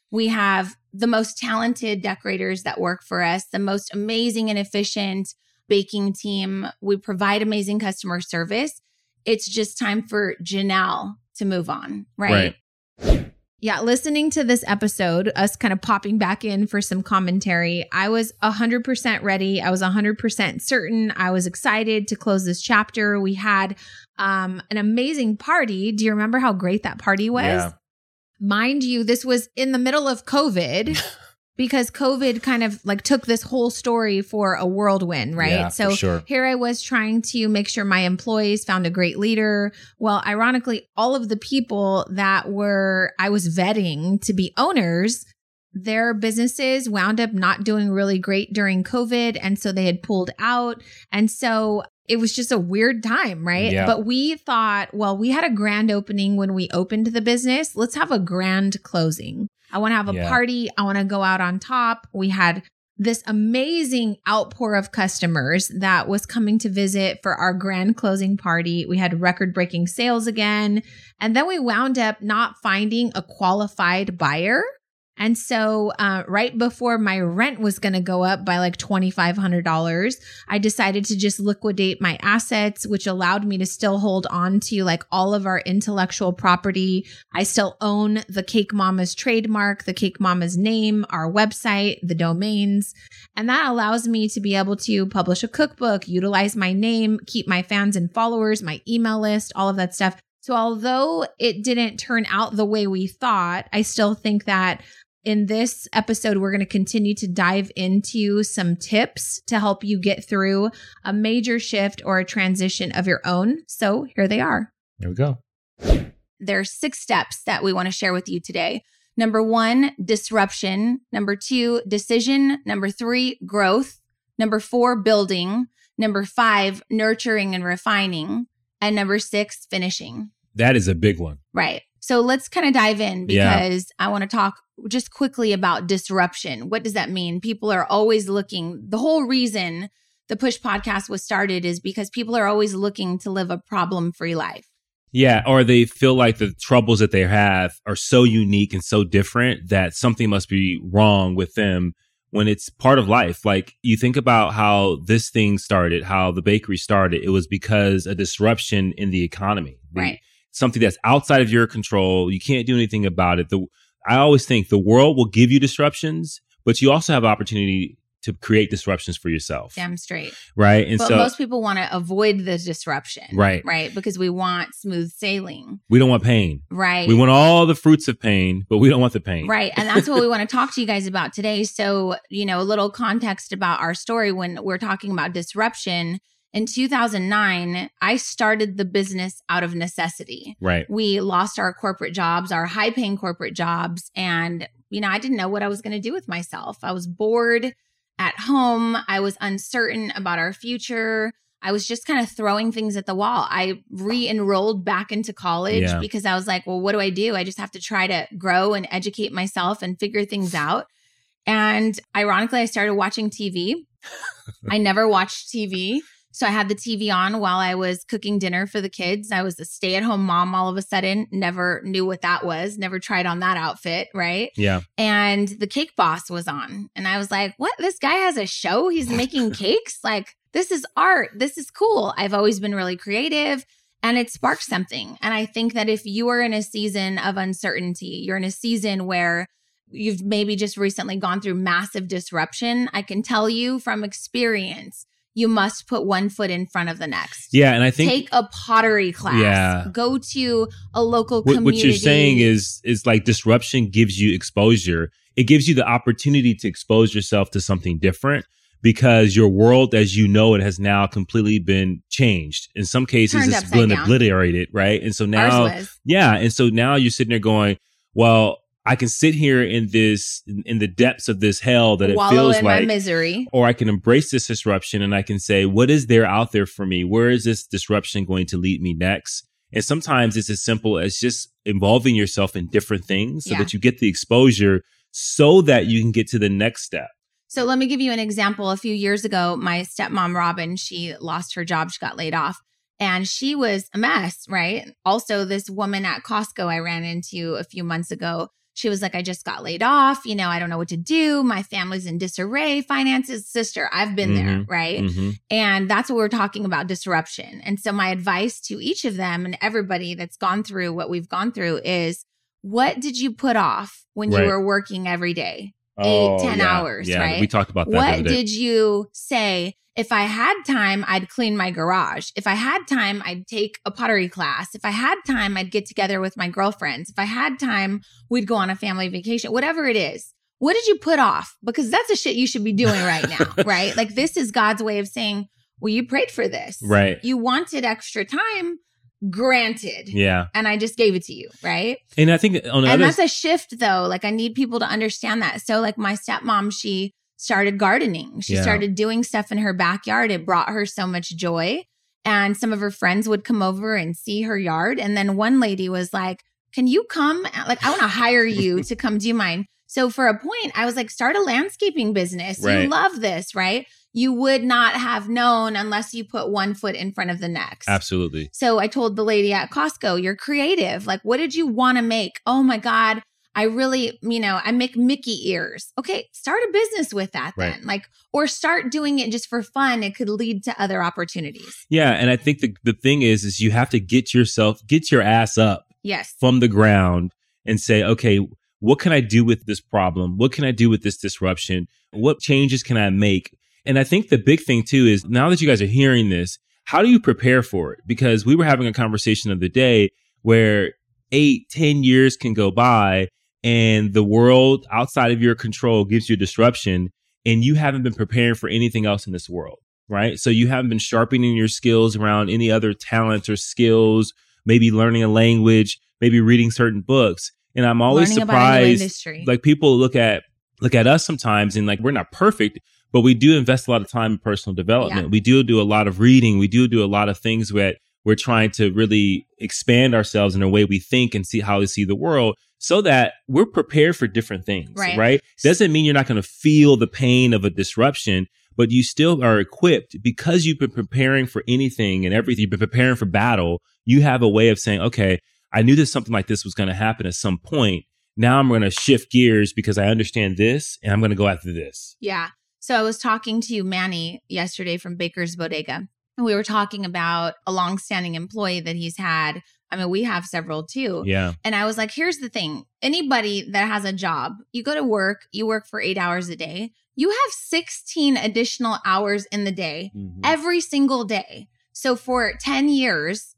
Speaker 2: We have the most talented decorators that work for us, the most amazing and efficient baking team. We provide amazing customer service. It's just time for Janelle to move on, right?
Speaker 4: Yeah, listening to this episode, us kind of popping back in for some commentary, I was 100% ready. I was 100% certain. I was excited to close this chapter. We had um, an amazing party. Do you remember how great that party was?
Speaker 3: Yeah.
Speaker 4: Mind you, this was in the middle of COVID because COVID kind of like took this whole story for a whirlwind, right?
Speaker 3: Yeah,
Speaker 4: so
Speaker 3: sure.
Speaker 4: here I was trying to make sure my employees found a great leader. Well, ironically, all of the people that were I was vetting to be owners, their businesses wound up not doing really great during COVID. And so they had pulled out. And so it was just a weird time, right?
Speaker 3: Yeah.
Speaker 4: But we thought, well, we had a grand opening when we opened the business. Let's have a grand closing. I want to have a
Speaker 3: Yeah.
Speaker 4: party. I want to go out on top. We had this amazing outpour of customers that was coming to visit for our grand closing party. We had record breaking sales again. And then we wound up not finding a qualified buyer. And so, uh, right before my rent was going to go up by like $2,500, I decided to just liquidate my assets, which allowed me to still hold on to like all of our intellectual property. I still own the Cake Mama's trademark, the Cake Mama's name, our website, the domains. And that allows me to be able to publish a cookbook, utilize my name, keep my fans and followers, my email list, all of that stuff. So, although it didn't turn out the way we thought, I still think that in this episode, we're going to continue to dive into some tips to help you get through a major shift or a transition of your own. So, here they are.
Speaker 3: There we go.
Speaker 2: There are six steps that we want to share with you today. Number one, disruption. Number two, decision. Number three, growth. Number four, building. Number five, nurturing and refining. And number six, finishing.
Speaker 3: That is a big one.
Speaker 2: Right. So let's kind of dive in
Speaker 3: Yeah.
Speaker 2: because I want to talk just quickly about disruption. What does that mean? People are always looking. The whole reason the Push podcast was started is because people are always looking to live a problem free life.
Speaker 3: Yeah, or they feel like the troubles that they have are so unique and so different that something must be wrong with them when it's part of life. Like you think about how this thing started, how the bakery started, it was because a disruption in the economy.
Speaker 2: Right.
Speaker 3: Something that's outside of your control. You can't do anything about it. The I always think the world will give you disruptions, but you also have opportunity to create disruptions for yourself.
Speaker 2: Damn straight.
Speaker 3: Right. And
Speaker 2: but
Speaker 3: so
Speaker 2: most people want to avoid the disruption.
Speaker 3: Right.
Speaker 2: Right. Because we want smooth sailing.
Speaker 3: we don't want pain.
Speaker 2: Right.
Speaker 3: We want all the fruits of pain, but we don't want the pain.
Speaker 2: Right. And that's what we want to talk to you guys about today. So, you know, a little context about our story when we're talking about disruption. In 2009, I started the business out of necessity.
Speaker 3: Right.
Speaker 2: We lost our corporate jobs, our high paying corporate jobs. And, you know, I didn't know what I was going to do with myself. I was bored at home. I was uncertain about our future. I was just kind of throwing things at the wall. I re enrolled back into college
Speaker 3: Yeah.
Speaker 2: because I was like, well, what do I do? I just have to try to grow and educate myself and figure things out. And ironically, I started watching TV. I never watched TV. So I had the TV on while I was cooking dinner for the kids. I was a stay at home mom all of a sudden, never knew what that was, never tried on that outfit, right?
Speaker 3: Yeah.
Speaker 2: and the cake boss was on and i was like what this guy has a show he's making cakes like this is art. This is cool. I've always been really creative and it sparked something. And I think that if you are in a season of uncertainty, you're in a season where you've maybe just recently gone through massive disruption, I can tell you from experience, you must put one foot in front of the next.
Speaker 3: Yeah, and I think
Speaker 2: take a pottery class.
Speaker 3: Yeah.
Speaker 2: Go to a local
Speaker 3: what,
Speaker 2: community.
Speaker 3: what you're saying is is like disruption gives you exposure. It gives you the opportunity to expose yourself to something different because your world as you know it has now completely been changed. In some cases,
Speaker 2: Turned
Speaker 3: it's been
Speaker 2: down.
Speaker 3: obliterated, right? And so now, yeah, and so now you're sitting there going, well, I can sit here in this in, in the depths of this hell that it
Speaker 2: Wallow
Speaker 3: feels like
Speaker 2: misery.
Speaker 3: or I can embrace this disruption and I can say, what is there out there for me? Where is this disruption going to lead me next? And sometimes it's as simple as just involving yourself in different things so
Speaker 2: Yeah.
Speaker 3: that you get the exposure so that you can get to the next step.
Speaker 2: So let me give you an example. A few years ago, my stepmom, Robin, she lost her job. She got laid off and she was a mess, right? Also, this woman at Costco I ran into a few months ago, she was like, I just got laid off. You know, I don't know what to do. My family's in disarray, finances, sister. I've been there,
Speaker 3: Mhm.
Speaker 2: right?
Speaker 3: Mhm.
Speaker 2: And that's what we're talking about disruption. And so, my advice to each of them and everybody that's gone through what we've gone through is what did you put off when you were working every day? Eight, 10
Speaker 3: yeah.
Speaker 2: hours,
Speaker 3: Yeah,
Speaker 2: right?
Speaker 3: we talked about that.
Speaker 2: What did you say? If I had time, I'd clean my garage. If I had time, I'd take a pottery class. If I had time, I'd get together with my girlfriends. If I had time, we'd go on a family vacation, whatever it is. What did you put off? Because that's the shit you should be doing right now, right? Like, this is God's way of saying, well, you prayed for this.
Speaker 3: Right.
Speaker 2: You wanted extra time, granted.
Speaker 3: Yeah.
Speaker 2: And I just gave it to you, right?
Speaker 3: And I think on the
Speaker 2: and that's a shift though like i need people to understand that so like my stepmom she started gardening she
Speaker 3: Yeah.
Speaker 2: started doing stuff in her backyard it brought her so much joy and some of her friends would come over and see her yard and then one lady was like can you come like i want to hire you to come do mine so for a point i was like start a landscaping business
Speaker 3: Right.
Speaker 2: you love this right you would not have known unless you put one foot in front of the next
Speaker 3: absolutely.
Speaker 2: so I told the lady at Costco, you're creative. Like, what did you want to make? Oh my God. I really, you know, I make Mickey ears. Okay, start a business with that then.
Speaker 3: Right.
Speaker 2: Like, or start doing it just for fun. It could lead to other opportunities.
Speaker 3: Yeah, and I think the the thing is is you have to get yourself get your ass up
Speaker 2: Yes.
Speaker 3: from the ground and say, okay, what can I do with this problem? What can I do with this disruption? What changes can I make? And I think the big thing too is now that you guys are hearing this, how do you prepare for it? Because we were having a conversation of the other day where eight, ten years can go by and the world outside of your control gives you disruption and you haven't been preparing for anything else in this world, right? So you haven't been sharpening your skills around any other talents or skills, maybe learning a language, maybe reading certain books. And I'm always
Speaker 2: Learning about a new
Speaker 3: surprised like people look at look at us sometimes and like we're not perfect but we do invest a lot of time in personal development
Speaker 2: Yeah.
Speaker 3: we do do a lot of reading we do do a lot of things that we're trying to really expand ourselves in the way we think and see how we see the world so that we're prepared for different things
Speaker 2: Right.
Speaker 3: right, doesn't mean you're not going to feel the pain of a disruption but you still are equipped because you've been preparing for anything and everything you've been preparing for battle you have a way of saying okay i knew that something like this was going to happen at some point now I'm going to shift gears because I understand this and I'm going to go after this.
Speaker 2: Yeah. So I was talking to Manny yesterday from Baker's Bodega, we were talking about a longstanding employee that he's had. I mean, we have several too.
Speaker 3: Yeah.
Speaker 2: And I was like, here's the thing anybody that has a job, you go to work, you work for eight hours a day, you have 16 additional hours in the day mm-hmm. every single day. So for 10 years,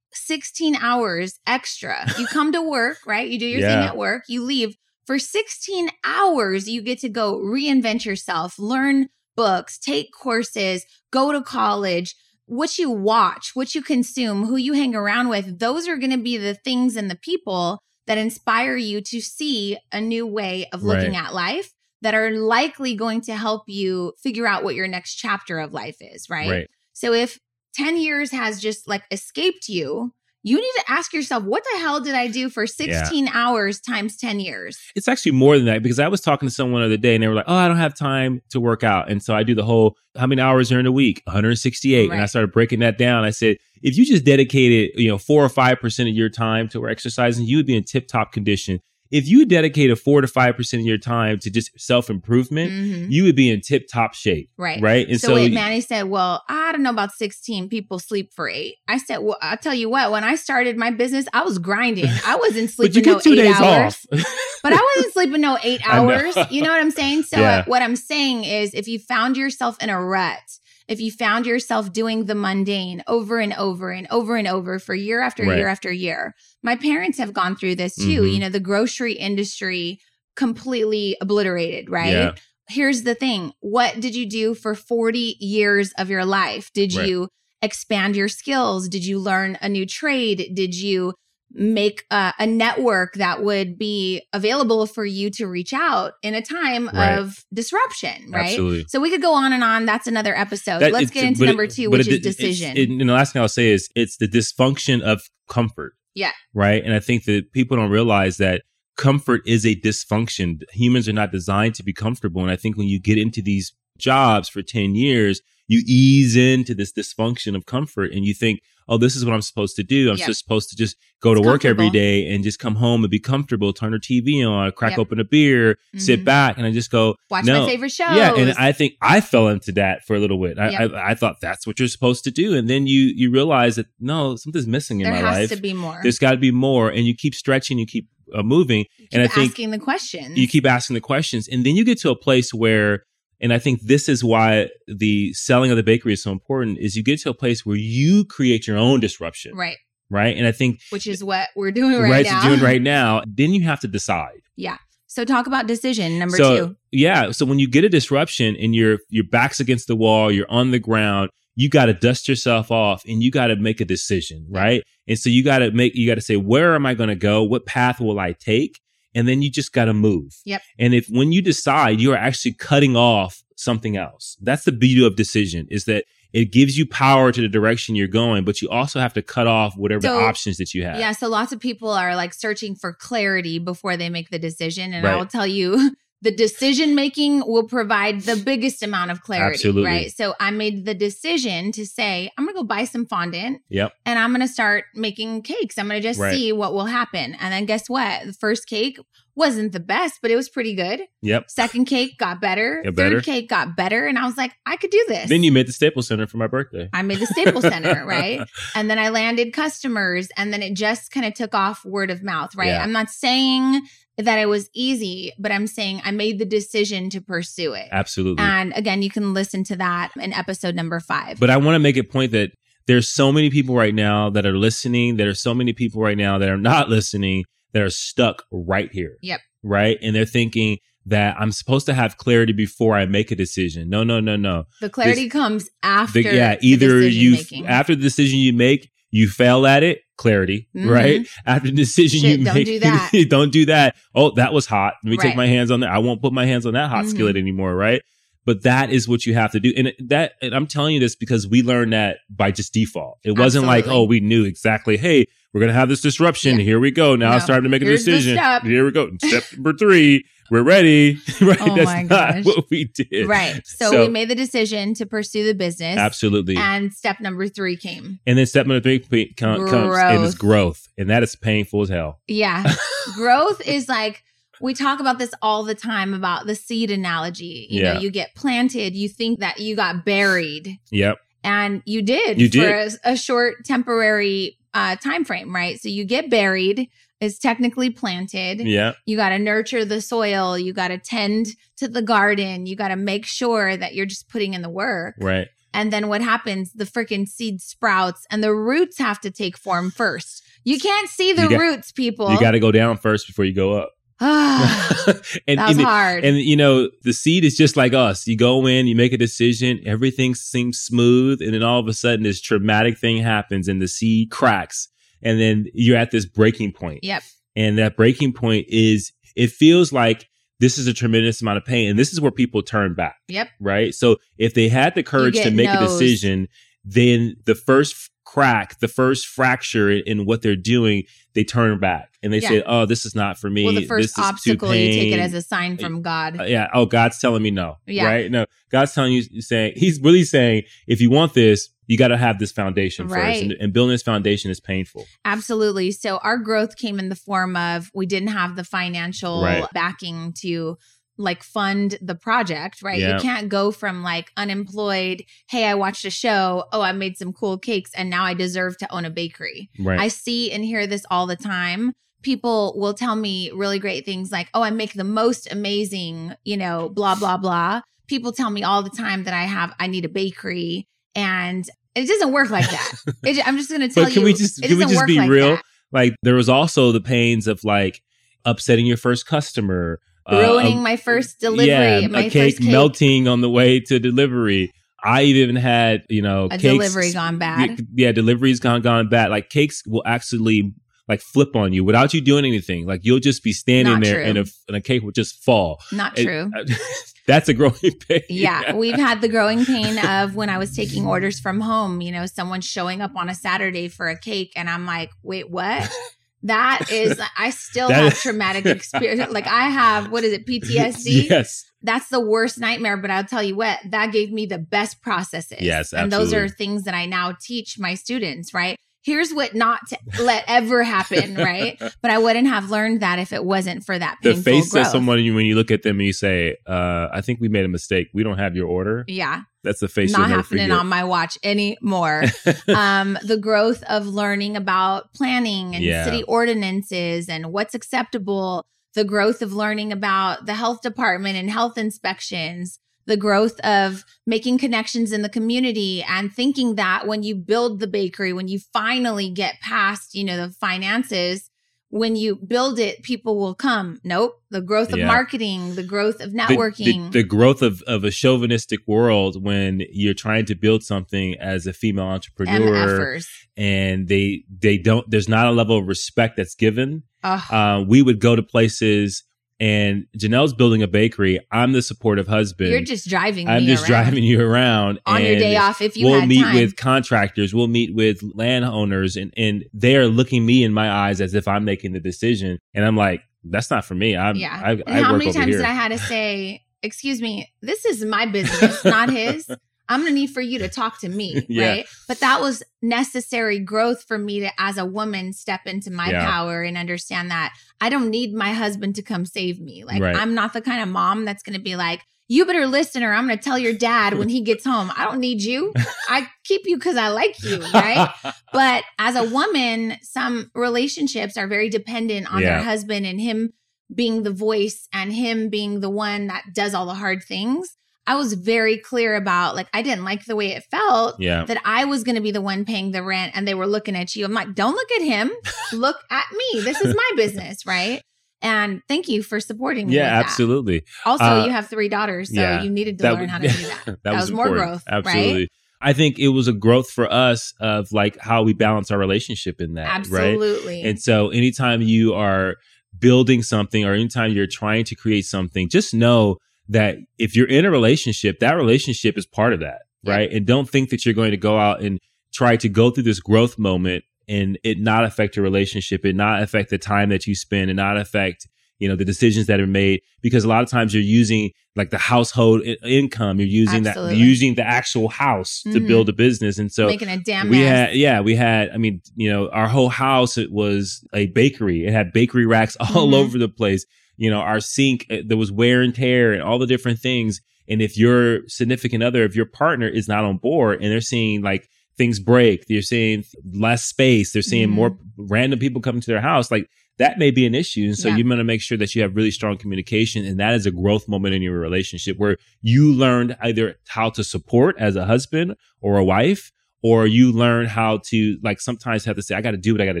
Speaker 2: 16 hours extra. You come to work, right? You do your thing at work, you leave. For 16 hours, you get to go reinvent yourself, learn books, take courses, go to college. What you watch, what you consume, who you hang around with, those are going to be the things and the people that inspire you to see a new way of looking
Speaker 3: Right.
Speaker 2: at life that are likely going to help you figure out what your next chapter of life is, right?
Speaker 3: Right.
Speaker 2: So if 10 years has just like escaped you, you need to ask yourself, what the hell did I do for 16 hours times 10 years?
Speaker 3: It's actually more than that because I was talking to someone the other day and they were like, "Oh, I don't have time to work out." And so I do the whole how many hours are in a week? 168. And I started breaking that down. I said, "If you just dedicated, you know, 4 or 5% of your time to exercising, you would be in tip-top condition. If you dedicated four to five percent of your time to just self improvement,
Speaker 2: Mhm.
Speaker 3: you would be in tip top shape,
Speaker 2: Right.
Speaker 3: right? And
Speaker 2: so,
Speaker 3: so,
Speaker 2: wait, Manny said, "Well, I don't know about 16 people sleep for 8." I said, "Well, I'll tell you what, when I started my business, I was grinding. I wasn't sleeping.
Speaker 3: but you
Speaker 2: no
Speaker 3: two
Speaker 2: 8
Speaker 3: days
Speaker 2: hours."
Speaker 3: off.
Speaker 2: But I wasn't sleeping no 8
Speaker 3: I know.
Speaker 2: hours. You know what I'm saying? So
Speaker 3: Yeah.
Speaker 2: what I'm saying is if you found yourself in a rut, if you found yourself doing the mundane over and over and over and over for year after
Speaker 3: Right.
Speaker 2: year after year. My parents have gone through this too.
Speaker 3: Mhm.
Speaker 2: You know, the grocery industry completely obliterated, right?
Speaker 3: Yeah.
Speaker 2: here's the thing what did you do for 40 years of your life did
Speaker 3: Right.
Speaker 2: you expand your skills did you learn a new trade did you make a, a network that would be available for you to reach out in a time
Speaker 3: Right.
Speaker 2: of disruption right
Speaker 3: Absolutely.
Speaker 2: so we could go on and on that's another episode
Speaker 3: That-
Speaker 2: let's get into number two which
Speaker 3: it-
Speaker 2: is decision
Speaker 3: it- and the last thing I'll say is it's the dysfunction of comfort.
Speaker 2: Yeah.
Speaker 3: Right. And I think that people don't realize that comfort is a dysfunction. Humans are not designed to be comfortable. And I think when you get into these jobs for 10 years, you ease into this dysfunction of comfort and you think, oh, this is what I'm supposed to do. I'm
Speaker 2: Yeah.
Speaker 3: just supposed to just go to work every day and just come home and be comfortable, turn the TV on, crack
Speaker 2: Yep.
Speaker 3: open a beer, sit
Speaker 2: Mhm.
Speaker 3: back. And I just go,
Speaker 2: watch
Speaker 3: no.
Speaker 2: my favorite show.
Speaker 3: yeah, and I think I fell into that for a little bit. I,
Speaker 2: Yep.
Speaker 3: I, I thought that's what you're supposed to do, and then you you realize that no, something's missing in
Speaker 2: there
Speaker 3: my
Speaker 2: has
Speaker 3: life.
Speaker 2: to be more
Speaker 3: There's got to be more, and you keep stretching, you keep uh, moving,
Speaker 2: Keep
Speaker 3: and I think
Speaker 2: asking the questions
Speaker 3: you keep asking the questions, and then you get to a place where, and I think this is why the selling of the bakery is so important. Is you get to a place where you create your own disruption,
Speaker 2: right
Speaker 3: right? And I think
Speaker 2: which is what we're doing right,
Speaker 3: right,
Speaker 2: now
Speaker 3: doing right now. Then you have to decide. Yeah.
Speaker 2: So talk about decision number
Speaker 3: so,
Speaker 2: two
Speaker 3: Yeah. So when you get a disruption and your your back's against the wall, you're on the ground, you got to dust yourself off and you got to make a decision, right? And so you got to make you got to say where am I going to go? What path will I take? And then you just got to move.
Speaker 2: Yep.
Speaker 3: And if when you decide, you are actually cutting off something else. That's the beauty of decision is that it gives you power to the direction you're going, but you also have to cut off whatever
Speaker 2: So-
Speaker 3: the options that you have.
Speaker 2: Yeah, so lots of people are like searching for clarity before they make the decision. And I will tell you, the decision making will provide the biggest amount of clarity.
Speaker 3: Absolutely.
Speaker 2: Right. So I made the decision to say, I'm going to go buy some fondant
Speaker 3: Yep.
Speaker 2: and I'm going to start making cakes. I'm going to just
Speaker 3: Right.
Speaker 2: see what will happen. And then guess what? The first cake wasn't the best, but it was pretty good.
Speaker 3: Yep.
Speaker 2: Second cake got better.
Speaker 3: Got
Speaker 2: Third cake got better. And I was like, I could do this.
Speaker 3: Then you made the Staples Center for my birthday.
Speaker 2: I made the Staples Center, right? And then I landed customers, and then it just kind of took off word of mouth, right?
Speaker 3: Yeah.
Speaker 2: I'm not saying that it was easy, but I'm saying I made the decision to pursue it.
Speaker 3: Absolutely.
Speaker 2: And again, you can listen to that in episode number five.
Speaker 3: But I want to make a point that there's so many people right now that are listening. There are so many people right now that are not listening that are stuck right here.
Speaker 2: Yep.
Speaker 3: Right. And they're thinking that I'm supposed to have clarity before I make a decision. No, no, no, no.
Speaker 2: the clarity comes after.
Speaker 3: The- yeah.
Speaker 2: the
Speaker 3: Either
Speaker 2: decision
Speaker 3: you,
Speaker 2: making.
Speaker 3: after the decision you make, you fail at it, clarity,
Speaker 2: Mhm.
Speaker 3: right? After the decision
Speaker 2: Shit,
Speaker 3: you
Speaker 2: don't
Speaker 3: make,
Speaker 2: do that.
Speaker 3: don't do that. Oh, that was hot. Let me
Speaker 2: Right.
Speaker 3: take my hands on that. I won't put my hands on that hot
Speaker 2: Mhm.
Speaker 3: skillet anymore, right? But that is what you have to do. And that, and I'm telling you this because we learned that by just default. It wasn't like, oh, we knew exactly, hey, we're going to have this disruption.
Speaker 2: Yeah.
Speaker 3: Here we go. Now
Speaker 2: No.
Speaker 3: it's time to make a
Speaker 2: Here's the
Speaker 3: decision. Here we go. Step number three. We're ready. right?
Speaker 2: Oh
Speaker 3: That's
Speaker 2: my
Speaker 3: not
Speaker 2: gosh.
Speaker 3: what we did.
Speaker 2: right. So,
Speaker 3: So-
Speaker 2: we made the decision to pursue the business.
Speaker 3: Absolutely.
Speaker 2: And step number three came.
Speaker 3: And then step number three com- comes and it's growth. And that is painful as hell.
Speaker 2: Yeah. Growth is like we talk about this all the time about the seed analogy. You
Speaker 3: Yeah.
Speaker 2: know, you get planted, you think that you got buried,
Speaker 3: Yep.
Speaker 2: and you did
Speaker 3: You
Speaker 2: for
Speaker 3: did.
Speaker 2: A, a short temporary uh, time frame, right? So you get buried. It's technically planted.
Speaker 3: Yeah.
Speaker 2: You got to nurture the soil. You got to tend to the garden. You got to make sure that you're just putting in the work.
Speaker 3: Right.
Speaker 2: And then what happens? The freaking seed sprouts and the roots have to take form first. You can't see the
Speaker 3: got-
Speaker 2: roots, people.
Speaker 3: You got to go down first before you go up.
Speaker 2: Ah,
Speaker 3: and,
Speaker 2: that was
Speaker 3: and,
Speaker 2: hard.
Speaker 3: and you know, the seed is just like us. You go in, you make a decision, everything seems smooth, and then all of a sudden this traumatic thing happens and the seed cracks. And then you're at this breaking point.
Speaker 2: yep.
Speaker 3: And that breaking point is it feels like this is a tremendous amount of pain. And this is where people turn back.
Speaker 2: Yep.
Speaker 3: Right. So if they had the courage to make a decision, then the first crack, the first fracture in, what they're doing, they turn back and they
Speaker 2: Yeah.
Speaker 3: say, "Oh, this is not for me.
Speaker 2: Well, the
Speaker 3: this
Speaker 2: first
Speaker 3: is too
Speaker 2: obstacle, you take it as a sign from God.
Speaker 3: Uh, yeah. Oh, God's telling me no.
Speaker 2: Yeah.
Speaker 3: Right. No, God's telling you, saying, He's really saying, if you want this, you got to have this foundation
Speaker 2: Right.
Speaker 3: first, and, and building this foundation is painful.
Speaker 2: Absolutely. So our growth came in the form of we didn't have the financial
Speaker 3: Right.
Speaker 2: backing to like fund the project, right?
Speaker 3: Yeah.
Speaker 2: You can't go from like unemployed, hey, I watched a show, oh, I made some cool cakes and now I deserve to own a bakery.
Speaker 3: Right.
Speaker 2: I see and hear this all the time. People will tell me really great things like, oh, I make the most amazing, you know, blah, blah, blah. People tell me all the time that I have, I need a bakery. And it doesn't work like that. It, I'm just going to tell
Speaker 3: But
Speaker 2: you.
Speaker 3: can we just- can we just be
Speaker 2: like
Speaker 3: real?
Speaker 2: that.
Speaker 3: like there was also the pains of like upsetting your first customer, uh,
Speaker 2: Ruining
Speaker 3: a-
Speaker 2: my first delivery,
Speaker 3: yeah,
Speaker 2: my
Speaker 3: a cake,
Speaker 2: cake.
Speaker 3: melting on the way to delivery. I even had you know
Speaker 2: A
Speaker 3: cakes,
Speaker 2: delivery gone bad.
Speaker 3: Yeah, deliveries gone gone bad. Like cakes will actually like flip on you without you doing anything. Like you'll just be standing
Speaker 2: Not
Speaker 3: there
Speaker 2: true.
Speaker 3: and a and a cake will just fall.
Speaker 2: Not
Speaker 3: It-
Speaker 2: true.
Speaker 3: that's a growing pain.
Speaker 2: Yeah, we've had the growing pain of when I was taking orders from home, you know, someone showing up on a Saturday for a cake and I'm like, "Wait, what?" That is I still have
Speaker 3: is-
Speaker 2: traumatic experience. Like I have what is it? PTSD.
Speaker 3: yes.
Speaker 2: That's the worst nightmare, but I'll tell you what, that gave me the best processes.
Speaker 3: Yes,
Speaker 2: And those are things that I now teach my students, right? Here's what not to let ever happen, right? But I wouldn't have learned that if it wasn't for that
Speaker 3: The face
Speaker 2: growth.
Speaker 3: of someone when you look at them and you say, uh, "I think we made a mistake. We don't have your order."
Speaker 2: Yeah.
Speaker 3: That's the face
Speaker 2: not happening
Speaker 3: forget.
Speaker 2: on my watch anymore. um, the growth of learning about planning and
Speaker 3: Yeah.
Speaker 2: city ordinances and what's acceptable, the growth of learning about the health department and health inspections, the growth of making connections in the community and thinking that when you build the bakery, when you finally get past, you know, the finances, when you build it, people will come. Nope. The growth of
Speaker 3: Yeah.
Speaker 2: marketing, the growth of networking.
Speaker 3: the, the growth of, of a chauvinistic world when you're trying to build something as a female entrepreneur
Speaker 2: MFers.
Speaker 3: and they they don't there's not a level of respect that's given uh, we would go to places and janelle's building a bakery i'm the supportive husband
Speaker 2: You're just driving.
Speaker 3: i'm
Speaker 2: me
Speaker 3: just
Speaker 2: around.
Speaker 3: driving you around
Speaker 2: on your day off if you
Speaker 3: we'll meet
Speaker 2: time.
Speaker 3: with contractors we'll meet with landowners and and they're looking me in my eyes as if i'm making the decision and i'm like that's not for me i'm
Speaker 2: yeah.
Speaker 3: i, I
Speaker 2: how
Speaker 3: work
Speaker 2: many times
Speaker 3: here
Speaker 2: did I had to say, "Excuse me, this is my business, not his." I'm gonna need for you to talk to me,
Speaker 3: Yeah.
Speaker 2: right? But that was necessary growth for me to, as a woman, step into my
Speaker 3: Yeah.
Speaker 2: power and understand that I don't need my husband to come save me. Like
Speaker 3: Right.
Speaker 2: I'm not the kind of mom that's gonna be like, "You better listen," or I'm gonna tell your dad when he gets home. I don't need you. I keep you because I like you, right? But as a woman, some relationships are very dependent on
Speaker 3: Yeah.
Speaker 2: their husband and him being the voice and him being the one that does all the hard things. I was very clear about like I didn't like the way it felt
Speaker 3: yeah
Speaker 2: that I was going to be the one paying the rent and they were looking at you. I'm like, "Don't look at him. look at me. This is my business, right?" And thank you for supporting me.
Speaker 3: yeah
Speaker 2: with that.
Speaker 3: absolutely
Speaker 2: Also,
Speaker 3: Uh,
Speaker 2: you have three daughters, so
Speaker 3: yeah.
Speaker 2: you needed to
Speaker 3: That
Speaker 2: learn how to do that.
Speaker 3: that, was,
Speaker 2: was more growth, right?
Speaker 3: Absolutely. I think it was a growth for us of like how we balance our relationship in that, right?
Speaker 2: Absolutely.
Speaker 3: And so anytime you are building something or anytime you're trying to create something, just know that if you're in a relationship, that relationship is part of that, right? And don't think that you're going to go out and try to go through this growth moment and it not affect your relationship, it not affect the time that you spend, and not affect you know the decisions that are made because a lot of times you're using like the household I- income you're using
Speaker 2: Absolutely.
Speaker 3: that using the actual house to
Speaker 2: Mhm.
Speaker 3: build a business and so
Speaker 2: Making a damn
Speaker 3: we
Speaker 2: mess.
Speaker 3: had yeah we had i mean you know our whole house it was a bakery it had bakery racks all
Speaker 2: Mhm.
Speaker 3: over the place you know our sink uh, there was wear and tear and all the different things and if your significant other if your partner is not on board and they're seeing like things break they're seeing less space they're seeing
Speaker 2: Mhm.
Speaker 3: more random people coming to their house like that may be an issue and so
Speaker 2: Yeah.
Speaker 3: you want to make sure that you have really strong communication and that is a growth moment in your relationship where you learned either how to support as a husband or a wife or you learn how to like sometimes have to say i got to do what i got to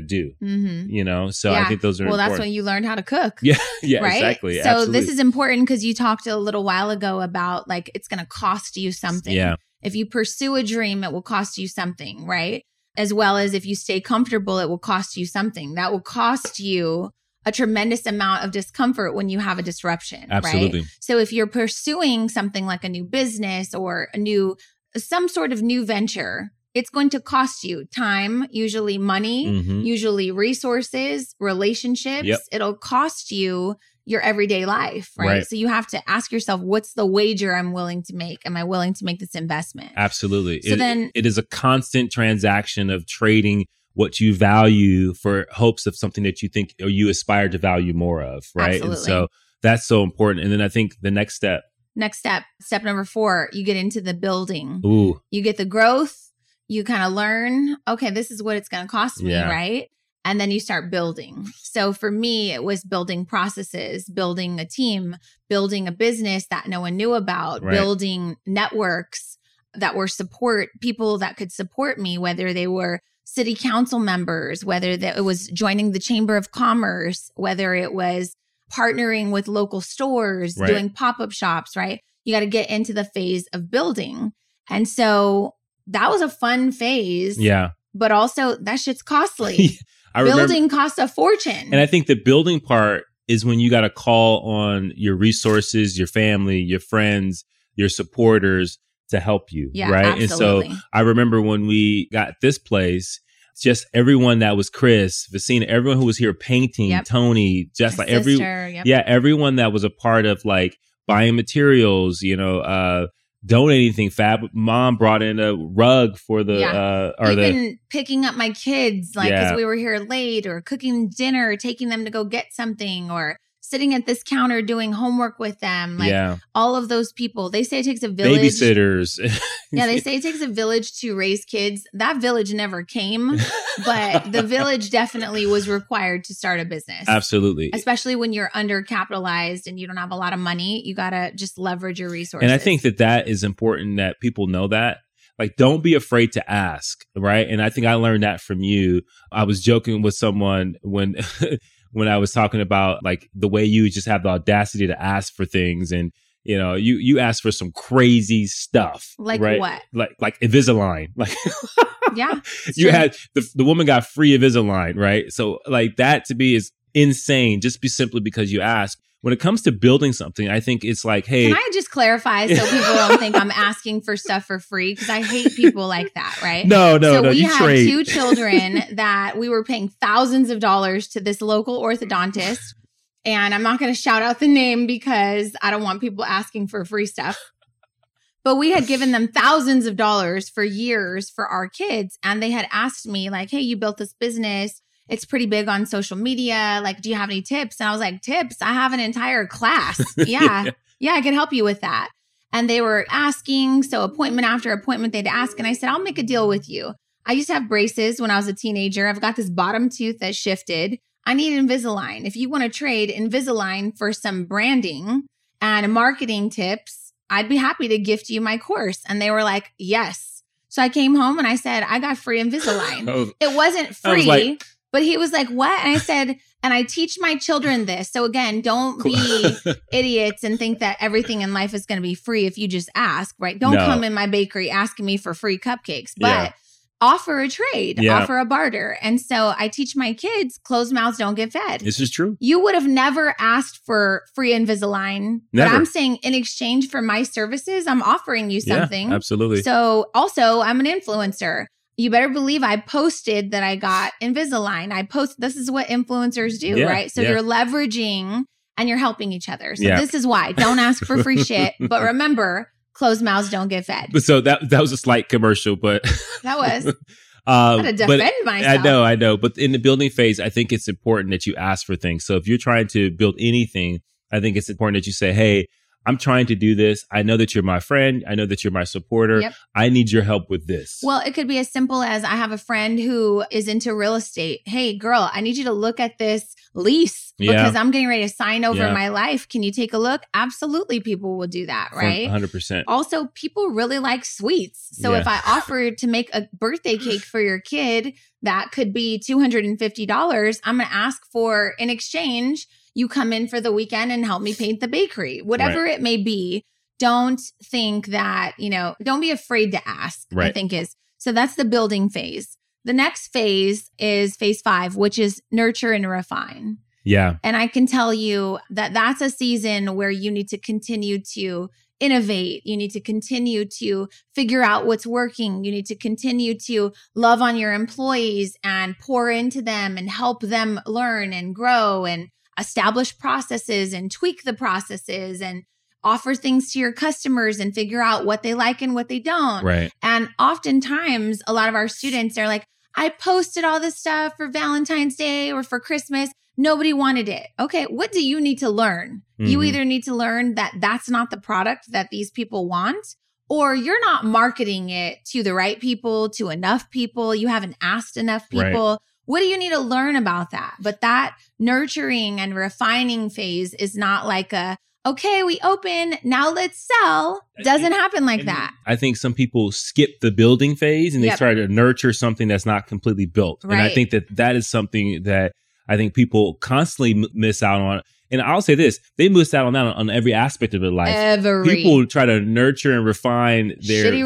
Speaker 3: do
Speaker 2: Mm-hmm.
Speaker 3: you know so i think those are
Speaker 2: Well, that's when you learned how to cook.
Speaker 3: yeah yeah
Speaker 2: right?
Speaker 3: exactly
Speaker 2: So
Speaker 3: Absolutely.
Speaker 2: this is important because you talked a little while ago about like it's going to cost you something.
Speaker 3: yeah
Speaker 2: If you pursue a dream, it will cost you something, right? As well as if you stay comfortable, it will cost you something. That will cost you a tremendous amount of discomfort when you have a disruption, right?
Speaker 3: absolutely
Speaker 2: So if you're pursuing something like a new business or a new some sort of new venture, it's going to cost you time, usually money,
Speaker 3: Mhm.
Speaker 2: usually resources, relationships.
Speaker 3: Yep.
Speaker 2: It'll cost you, your everyday life, right?
Speaker 3: Right.
Speaker 2: So you have to ask yourself, what's the wager I'm willing to make? Am I willing to make this investment?
Speaker 3: Absolutely.
Speaker 2: So
Speaker 3: It-
Speaker 2: then-
Speaker 3: it is a constant transaction of trading what you value for hopes of something that you think or you aspire to value more of, right? And
Speaker 2: Absolutely.
Speaker 3: so that's so important. And then I think the next step,
Speaker 2: Next step, step number four, you get into the building.
Speaker 3: ooh,
Speaker 2: You get the growth, you kind of learn, okay, this is what it's going to cost me,
Speaker 3: Yeah.
Speaker 2: right? And then you start building. So for me, it was building processes, building a team, building a business that no one knew about,
Speaker 3: Right.
Speaker 2: building networks that were support people that could support me, whether they were city council members, whether that it was joining the chamber of commerce, whether it was partnering with local stores,
Speaker 3: Right.
Speaker 2: doing pop-up shops, right? You got to get into the phase of building. And so that was a fun phase,
Speaker 3: yeah.
Speaker 2: but also that shit's costly.
Speaker 3: I remember,
Speaker 2: building costs a fortune.
Speaker 3: and I think the building part is when you got to call on your resources, your family, your friends, your supporters to help you,
Speaker 2: yeah,
Speaker 3: right?
Speaker 2: absolutely.
Speaker 3: And so I remember when we got this place, just everyone that was Chris, Vicina, everyone who was here painting,
Speaker 2: Yep.
Speaker 3: Tony, just
Speaker 2: My
Speaker 3: like every
Speaker 2: yep.
Speaker 3: yeah, everyone that was a part of like buying materials, you know, uh donating anything Fab mom brought in a rug for the
Speaker 2: Yeah.
Speaker 3: uh or
Speaker 2: Even
Speaker 3: the
Speaker 2: picking up my kids, like,
Speaker 3: Yeah.
Speaker 2: because we were here late, or cooking dinner, or taking them to go get something, or sitting at this counter doing homework with them. Like,
Speaker 3: yeah,
Speaker 2: all of those people, they say it takes a village.
Speaker 3: babysitters.
Speaker 2: Yeah, they say it takes a village to raise kids. That village never came, but the village definitely was required to start a business.
Speaker 3: Absolutely.
Speaker 2: Especially when you're undercapitalized and you don't have a lot of money, you got to just leverage your resources.
Speaker 3: And I think that that is important that people know that. Like, don't be afraid to ask, right? And I think I learned that from you. I was joking with someone when when I was talking about like the way you just have the audacity to ask for things, and you know, you you ask for some crazy stuff,
Speaker 2: like
Speaker 3: right?
Speaker 2: what?
Speaker 3: Like like Invisalign, like
Speaker 2: Yeah.
Speaker 3: you
Speaker 2: true.
Speaker 3: had the the woman got free Invisalign, right? So like that to me is insane, just be simply because you ask. When it comes to building something, I think it's like, hey,
Speaker 2: Can I just clarify so people don't think I'm asking for stuff for free? Because I hate people like that, right?
Speaker 3: no, no,
Speaker 2: so
Speaker 3: no,
Speaker 2: we had
Speaker 3: trade.
Speaker 2: two children that we were paying thousands of dollars to this local orthodontist. And I'm not going to shout out the name because I don't want people asking for free stuff. But we had given them thousands of dollars for years for our kids. And they had asked me, like, hey, you built this business. It's pretty big on social media. Like, do you have any tips? And I was like, tips? I have an entire class. Yeah. yeah, I can help you with that. And they were asking. So, appointment after appointment, they'd ask. And I said, I'll make a deal with you. I used to have braces when I was a teenager. I've got this bottom tooth that shifted. I need Invisalign. If you want to trade Invisalign for some branding and marketing tips, I'd be happy to gift you my course. And they were like, yes. So I came home and I said, I got free Invisalign.
Speaker 3: Oh,
Speaker 2: It wasn't
Speaker 3: I was
Speaker 2: free,
Speaker 3: like-
Speaker 2: but he was like, what? And I said, and I teach my children this. So again, don't be idiots and think that everything in life is going to be free if you just ask, right? Don't
Speaker 3: No.
Speaker 2: come in my bakery asking me for free cupcakes, but
Speaker 3: Yeah.
Speaker 2: offer a trade,
Speaker 3: Yeah.
Speaker 2: offer a barter. And so I teach my kids closed mouths don't get fed.
Speaker 3: this is true.
Speaker 2: you would have never asked for free Invisalign.
Speaker 3: Never.
Speaker 2: But I'm saying in exchange for my services, I'm offering you something.
Speaker 3: Yeah, absolutely.
Speaker 2: So also, I'm an influencer. You better believe I posted that I got Invisalign. I post this is what influencers do,
Speaker 3: Yeah,
Speaker 2: right? So
Speaker 3: yeah.
Speaker 2: you're leveraging and you're helping each other. So
Speaker 3: Yeah.
Speaker 2: this is why. Don't ask for free shit. But remember, closed mouths don't get fed.
Speaker 3: So that that was a slight commercial, but
Speaker 2: That was
Speaker 3: um,
Speaker 2: to
Speaker 3: but
Speaker 2: defend myself.
Speaker 3: I know, I know. But in the building phase, I think it's important that you ask for things. So if you're trying to build anything, I think it's important that you say, "Hey, I'm trying to do this. I know that you're my friend. I know that you're my supporter.
Speaker 2: Yep.
Speaker 3: I need your help with this."
Speaker 2: Well, it could be as simple as I have a friend who is into real estate. Hey, girl, I need you to look at this lease
Speaker 3: Yeah.
Speaker 2: because I'm getting ready to sign over
Speaker 3: Yeah.
Speaker 2: my life. Can you take a look? Absolutely, people will do that, right?
Speaker 3: 100%.
Speaker 2: Also, people really like sweets. So
Speaker 3: Yeah.
Speaker 2: if I offer to make a birthday cake for your kid, that could be $250. I'm going to ask for in exchange, you come in for the weekend and help me paint the bakery, whatever it may be. Don't think that, you know, don't be afraid to ask, I think is. So that's the building phase. The next phase is phase five, which is nurture and refine.
Speaker 3: Yeah.
Speaker 2: And I can tell you that that's a season where you need to continue to innovate. You need to continue to figure out what's working. You need to continue to love on your employees and pour into them and help them learn and grow. And establish processes and tweak the processes and offer things to your customers and figure out what they like and what they don't.
Speaker 3: Right.
Speaker 2: And oftentimes, a lot of our students are like, I posted all this stuff for Valentine's Day or for Christmas. Nobody wanted it. Okay, what do you need to learn? You
Speaker 3: Mhm.
Speaker 2: either need to learn that that's not the product that these people want, or you're not marketing it to the right people, to enough people. You haven't asked enough
Speaker 3: Right.
Speaker 2: What do you need to learn about that? But that nurturing and refining phase is not like a, okay, we open, now let's sell. Doesn't happen like
Speaker 3: And
Speaker 2: that.
Speaker 3: I think some people skip the building phase and they
Speaker 2: Yep.
Speaker 3: try to nurture something that's not completely built. And I think that that is something that I think people constantly m- miss out on. And I'll say this: they miss out on that on, on every aspect of their life.
Speaker 2: Every
Speaker 3: People try to nurture and refine their
Speaker 2: Shitty
Speaker 3: their-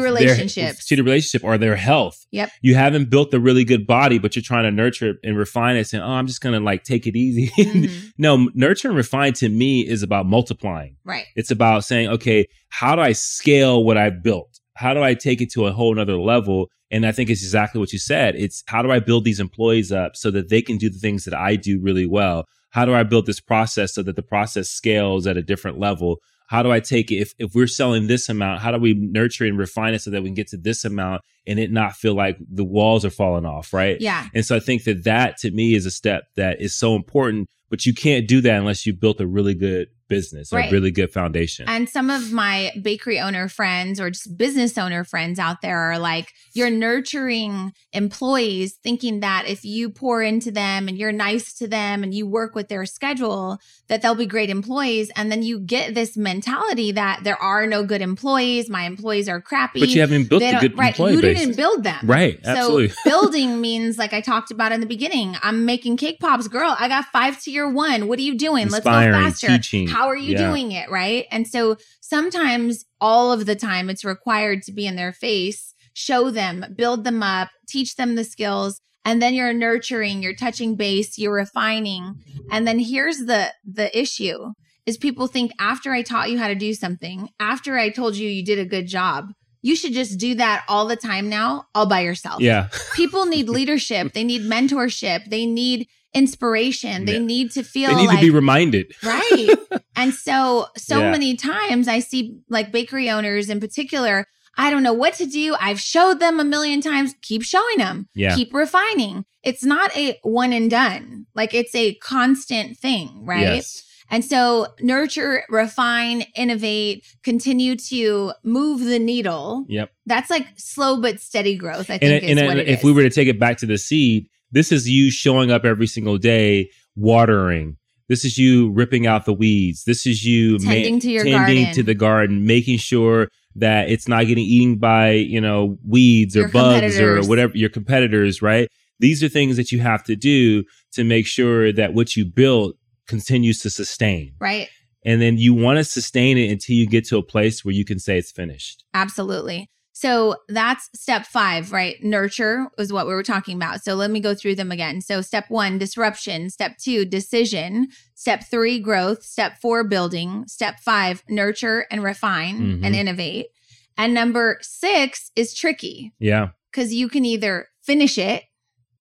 Speaker 3: shitty relationship, or their health.
Speaker 2: Yep.
Speaker 3: You haven't built a really good body, but you're trying to nurture it and refine it, saying, "Oh, I'm just gonna like take it easy."
Speaker 2: Mhm.
Speaker 3: no, nurture and refine to me is about multiplying.
Speaker 2: Right.
Speaker 3: It's about saying, okay, how do I scale what I've built? How do I take it to a whole nother level? And I think it's exactly what you said. It's how do I build these employees up so that they can do the things that I do really well? How do I build this process so that the process scales at a different level? How do I take it if, if we're selling this amount, how do we nurture and refine it so that we can get to this amount and it not feel like the walls are falling off, right?
Speaker 2: Yeah.
Speaker 3: And so I think that that to me is a step that is so important, but you can't do that unless you built a really good business,
Speaker 2: Right.
Speaker 3: a really good foundation.
Speaker 2: And some of my bakery owner friends or just business owner friends out there are like, you're nurturing employees thinking that if you pour into them and you're nice to them and you work with their schedule, that they'll be great employees. And then you get this mentality that there are no good employees. My employees are crappy.
Speaker 3: but you haven't built a good
Speaker 2: right.
Speaker 3: employee
Speaker 2: You
Speaker 3: base.
Speaker 2: didn't build them.
Speaker 3: right,
Speaker 2: So
Speaker 3: absolutely.
Speaker 2: building means like I talked about in the beginning. I'm making cake pops, girl. I got five to your one. What are you doing? Let's go faster.
Speaker 3: teaching.
Speaker 2: How are you
Speaker 3: Yeah.
Speaker 2: doing it? Right. And so sometimes all of the time it's required to be in their face, show them, build them up, teach them the skills. And then you're nurturing, you're touching base, you're refining. And then here's the the issue is people think after I taught you how to do something, after I told you you did a good job, you should just do that all the time now, all by yourself
Speaker 3: yeah,
Speaker 2: people need leadership they need mentorship they need inspiration they
Speaker 3: Yeah.
Speaker 2: need to feel
Speaker 3: they need
Speaker 2: like
Speaker 3: to be reminded.
Speaker 2: right and so so
Speaker 3: Yeah.
Speaker 2: many times i see like bakery owners in particular i don't know what to do i've showed them a million times keep showing them
Speaker 3: Yeah,
Speaker 2: keep refining it's not a one and done like it's a constant thing right
Speaker 3: Yes.
Speaker 2: and so nurture refine innovate continue to move the needle
Speaker 3: Yep.
Speaker 2: that's like slow but steady growth i think
Speaker 3: and,
Speaker 2: is what
Speaker 3: and
Speaker 2: it
Speaker 3: if
Speaker 2: is.
Speaker 3: we were to take it back to the seed, this is you showing up every single day, watering. This is you ripping out the weeds. This is you
Speaker 2: Tending to your
Speaker 3: tending
Speaker 2: garden.
Speaker 3: to the garden, making sure that it's not getting eaten by you know weeds or bugs or whatever your competitors. Right? These are things that you have to do to make sure that what you built continues to sustain.
Speaker 2: right
Speaker 3: And then you want to sustain it until you get to a place where you can say it's finished.
Speaker 2: Absolutely. So that's step five, right? Nurture is what we were talking about. So let me go through them again. So step one, disruption. Step two, decision. Step three, growth. Step four, building. Step five, nurture and refine
Speaker 3: Mhm.
Speaker 2: and innovate. And number six is tricky
Speaker 3: Yeah.
Speaker 2: because you can either finish it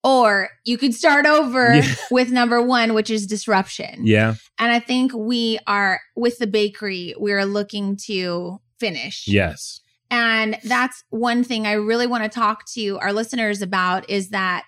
Speaker 2: or you could start over
Speaker 3: Yeah.
Speaker 2: with number one, which is disruption.
Speaker 3: Yeah.
Speaker 2: And I think we are with the bakery, we're looking to finish.
Speaker 3: Yes.
Speaker 2: And that's one thing I really want to talk to our listeners about is that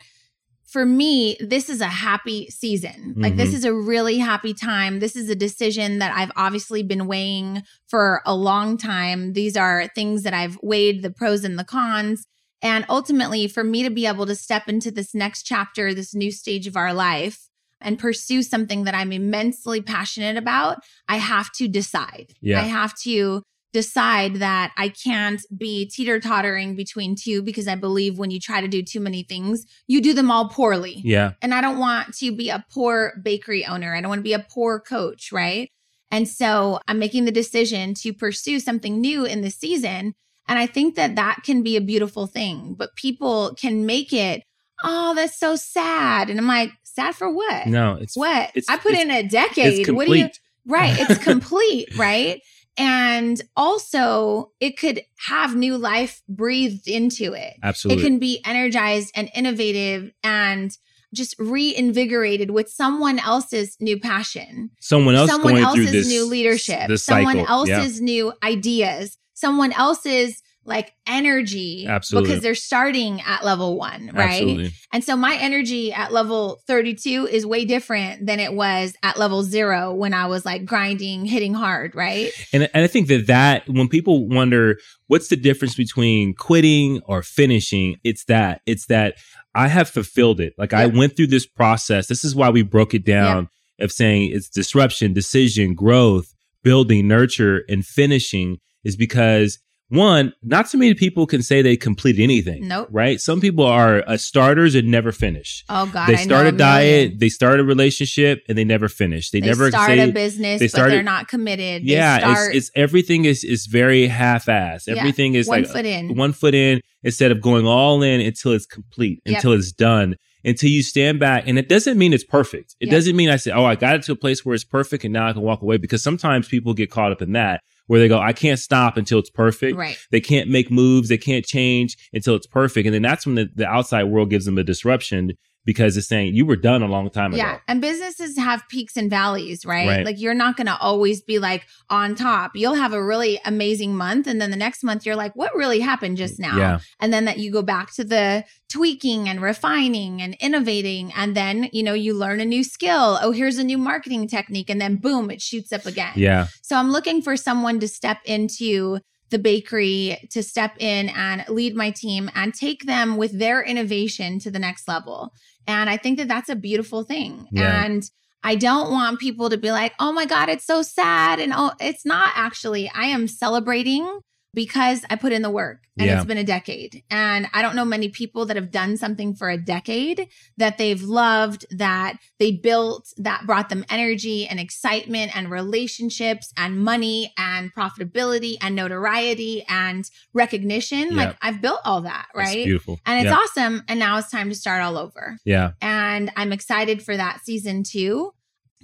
Speaker 2: for me, this is a happy season. Like, this
Speaker 3: Mhm.
Speaker 2: is a really happy time. This is a decision that I've obviously been weighing for a long time. These are things that I've weighed the pros and the cons. And ultimately, for me to be able to step into this next chapter, this new stage of our life, and pursue something that I'm immensely passionate about, I have to decide.
Speaker 3: Yeah.
Speaker 2: I have to decide that I can't be teeter tottering between two because I believe when you try to do too many things, you do them all poorly.
Speaker 3: Yeah.
Speaker 2: And I don't want to be a poor bakery owner. I don't want to be a poor coach, right? And so I'm making the decision to pursue something new in the season. And I think that that can be a beautiful thing, but people can make it, oh, that's so sad. And I'm like, sad for what?
Speaker 3: No, it's
Speaker 2: What?
Speaker 3: it's-
Speaker 2: I put
Speaker 3: it's-
Speaker 2: in a decade. What do you? Right. It's complete, right? And also, it could have new life breathed into it.
Speaker 3: Absolutely.
Speaker 2: It can be energized and innovative and just reinvigorated with someone else's new passion,
Speaker 3: Someone else
Speaker 2: someone else's new leadership, someone
Speaker 3: cycle. Yeah.
Speaker 2: else's new ideas, someone else's like energy
Speaker 3: Absolutely.
Speaker 2: because they're starting at level 1, right?
Speaker 3: Absolutely.
Speaker 2: And so my energy at level 32 is way different than it was at level 0 when I was like grinding, hitting hard, right?
Speaker 3: And, and I think that that when people wonder what's the difference between quitting or finishing, it's that it's that I have fulfilled it. Like I went through this process. This is why we broke it down of saying it's disruption, decision, growth, building, nurture, and finishing is because one, not so many people can say they complete anything.
Speaker 2: Nope.
Speaker 3: Right? Some people are uh, starters and never finish.
Speaker 2: Oh God,
Speaker 3: they start a diet, they start a relationship, and they never finish. They,
Speaker 2: They
Speaker 3: never
Speaker 2: start
Speaker 3: say
Speaker 2: a business,
Speaker 3: they
Speaker 2: but they're not committed. They
Speaker 3: yeah,
Speaker 2: start
Speaker 3: it's it's everything is is very half assed.
Speaker 2: Yeah,
Speaker 3: Everything is
Speaker 2: one
Speaker 3: like
Speaker 2: foot in.
Speaker 3: one foot in instead of going all in until it's complete,
Speaker 2: Yep.
Speaker 3: until it's done, until you stand back. And it doesn't mean it's perfect. It
Speaker 2: Yep.
Speaker 3: doesn't mean I say, oh, I got it to a place where it's perfect and now I can walk away. Because sometimes people get caught up in that where they go, I can't stop until it's perfect.
Speaker 2: right.
Speaker 3: They can't make moves. They can't change until it's perfect. And then that's when the, the outside world gives them a disruption because it's saying you were done a long time
Speaker 2: Yeah.
Speaker 3: ago. Yeah.
Speaker 2: And businesses have peaks and valleys, right?
Speaker 3: Right.
Speaker 2: Like you're not going to always be like on top. You'll have a really amazing month. And then the next month, you're like, what really happened just now?
Speaker 3: Yeah.
Speaker 2: And then that you go back to the tweaking and refining and innovating. And then, you know, you learn a new skill. Oh, here's a new marketing technique. And then boom, it shoots up again.
Speaker 3: Yeah.
Speaker 2: So I'm looking for someone to step into the bakery, to step in and lead my team and take them with their innovation to the next level. And I think that that's a beautiful thing.
Speaker 3: Yeah.
Speaker 2: And I don't want people to be like, oh my God, it's so sad. And oh, it's not actually. I am celebrating because I put in the work and
Speaker 3: Yeah.
Speaker 2: it's been a decade. And I don't know many people that have done something for a decade that they've loved, that they built, that brought them energy and excitement and relationships and money and profitability and notoriety and recognition.
Speaker 3: Yeah.
Speaker 2: Like I've built all that,
Speaker 3: That's
Speaker 2: right?
Speaker 3: beautiful.
Speaker 2: And it's
Speaker 3: yeah.
Speaker 2: awesome. And now it's time to start all over.
Speaker 3: Yeah.
Speaker 2: And I'm excited for that season two.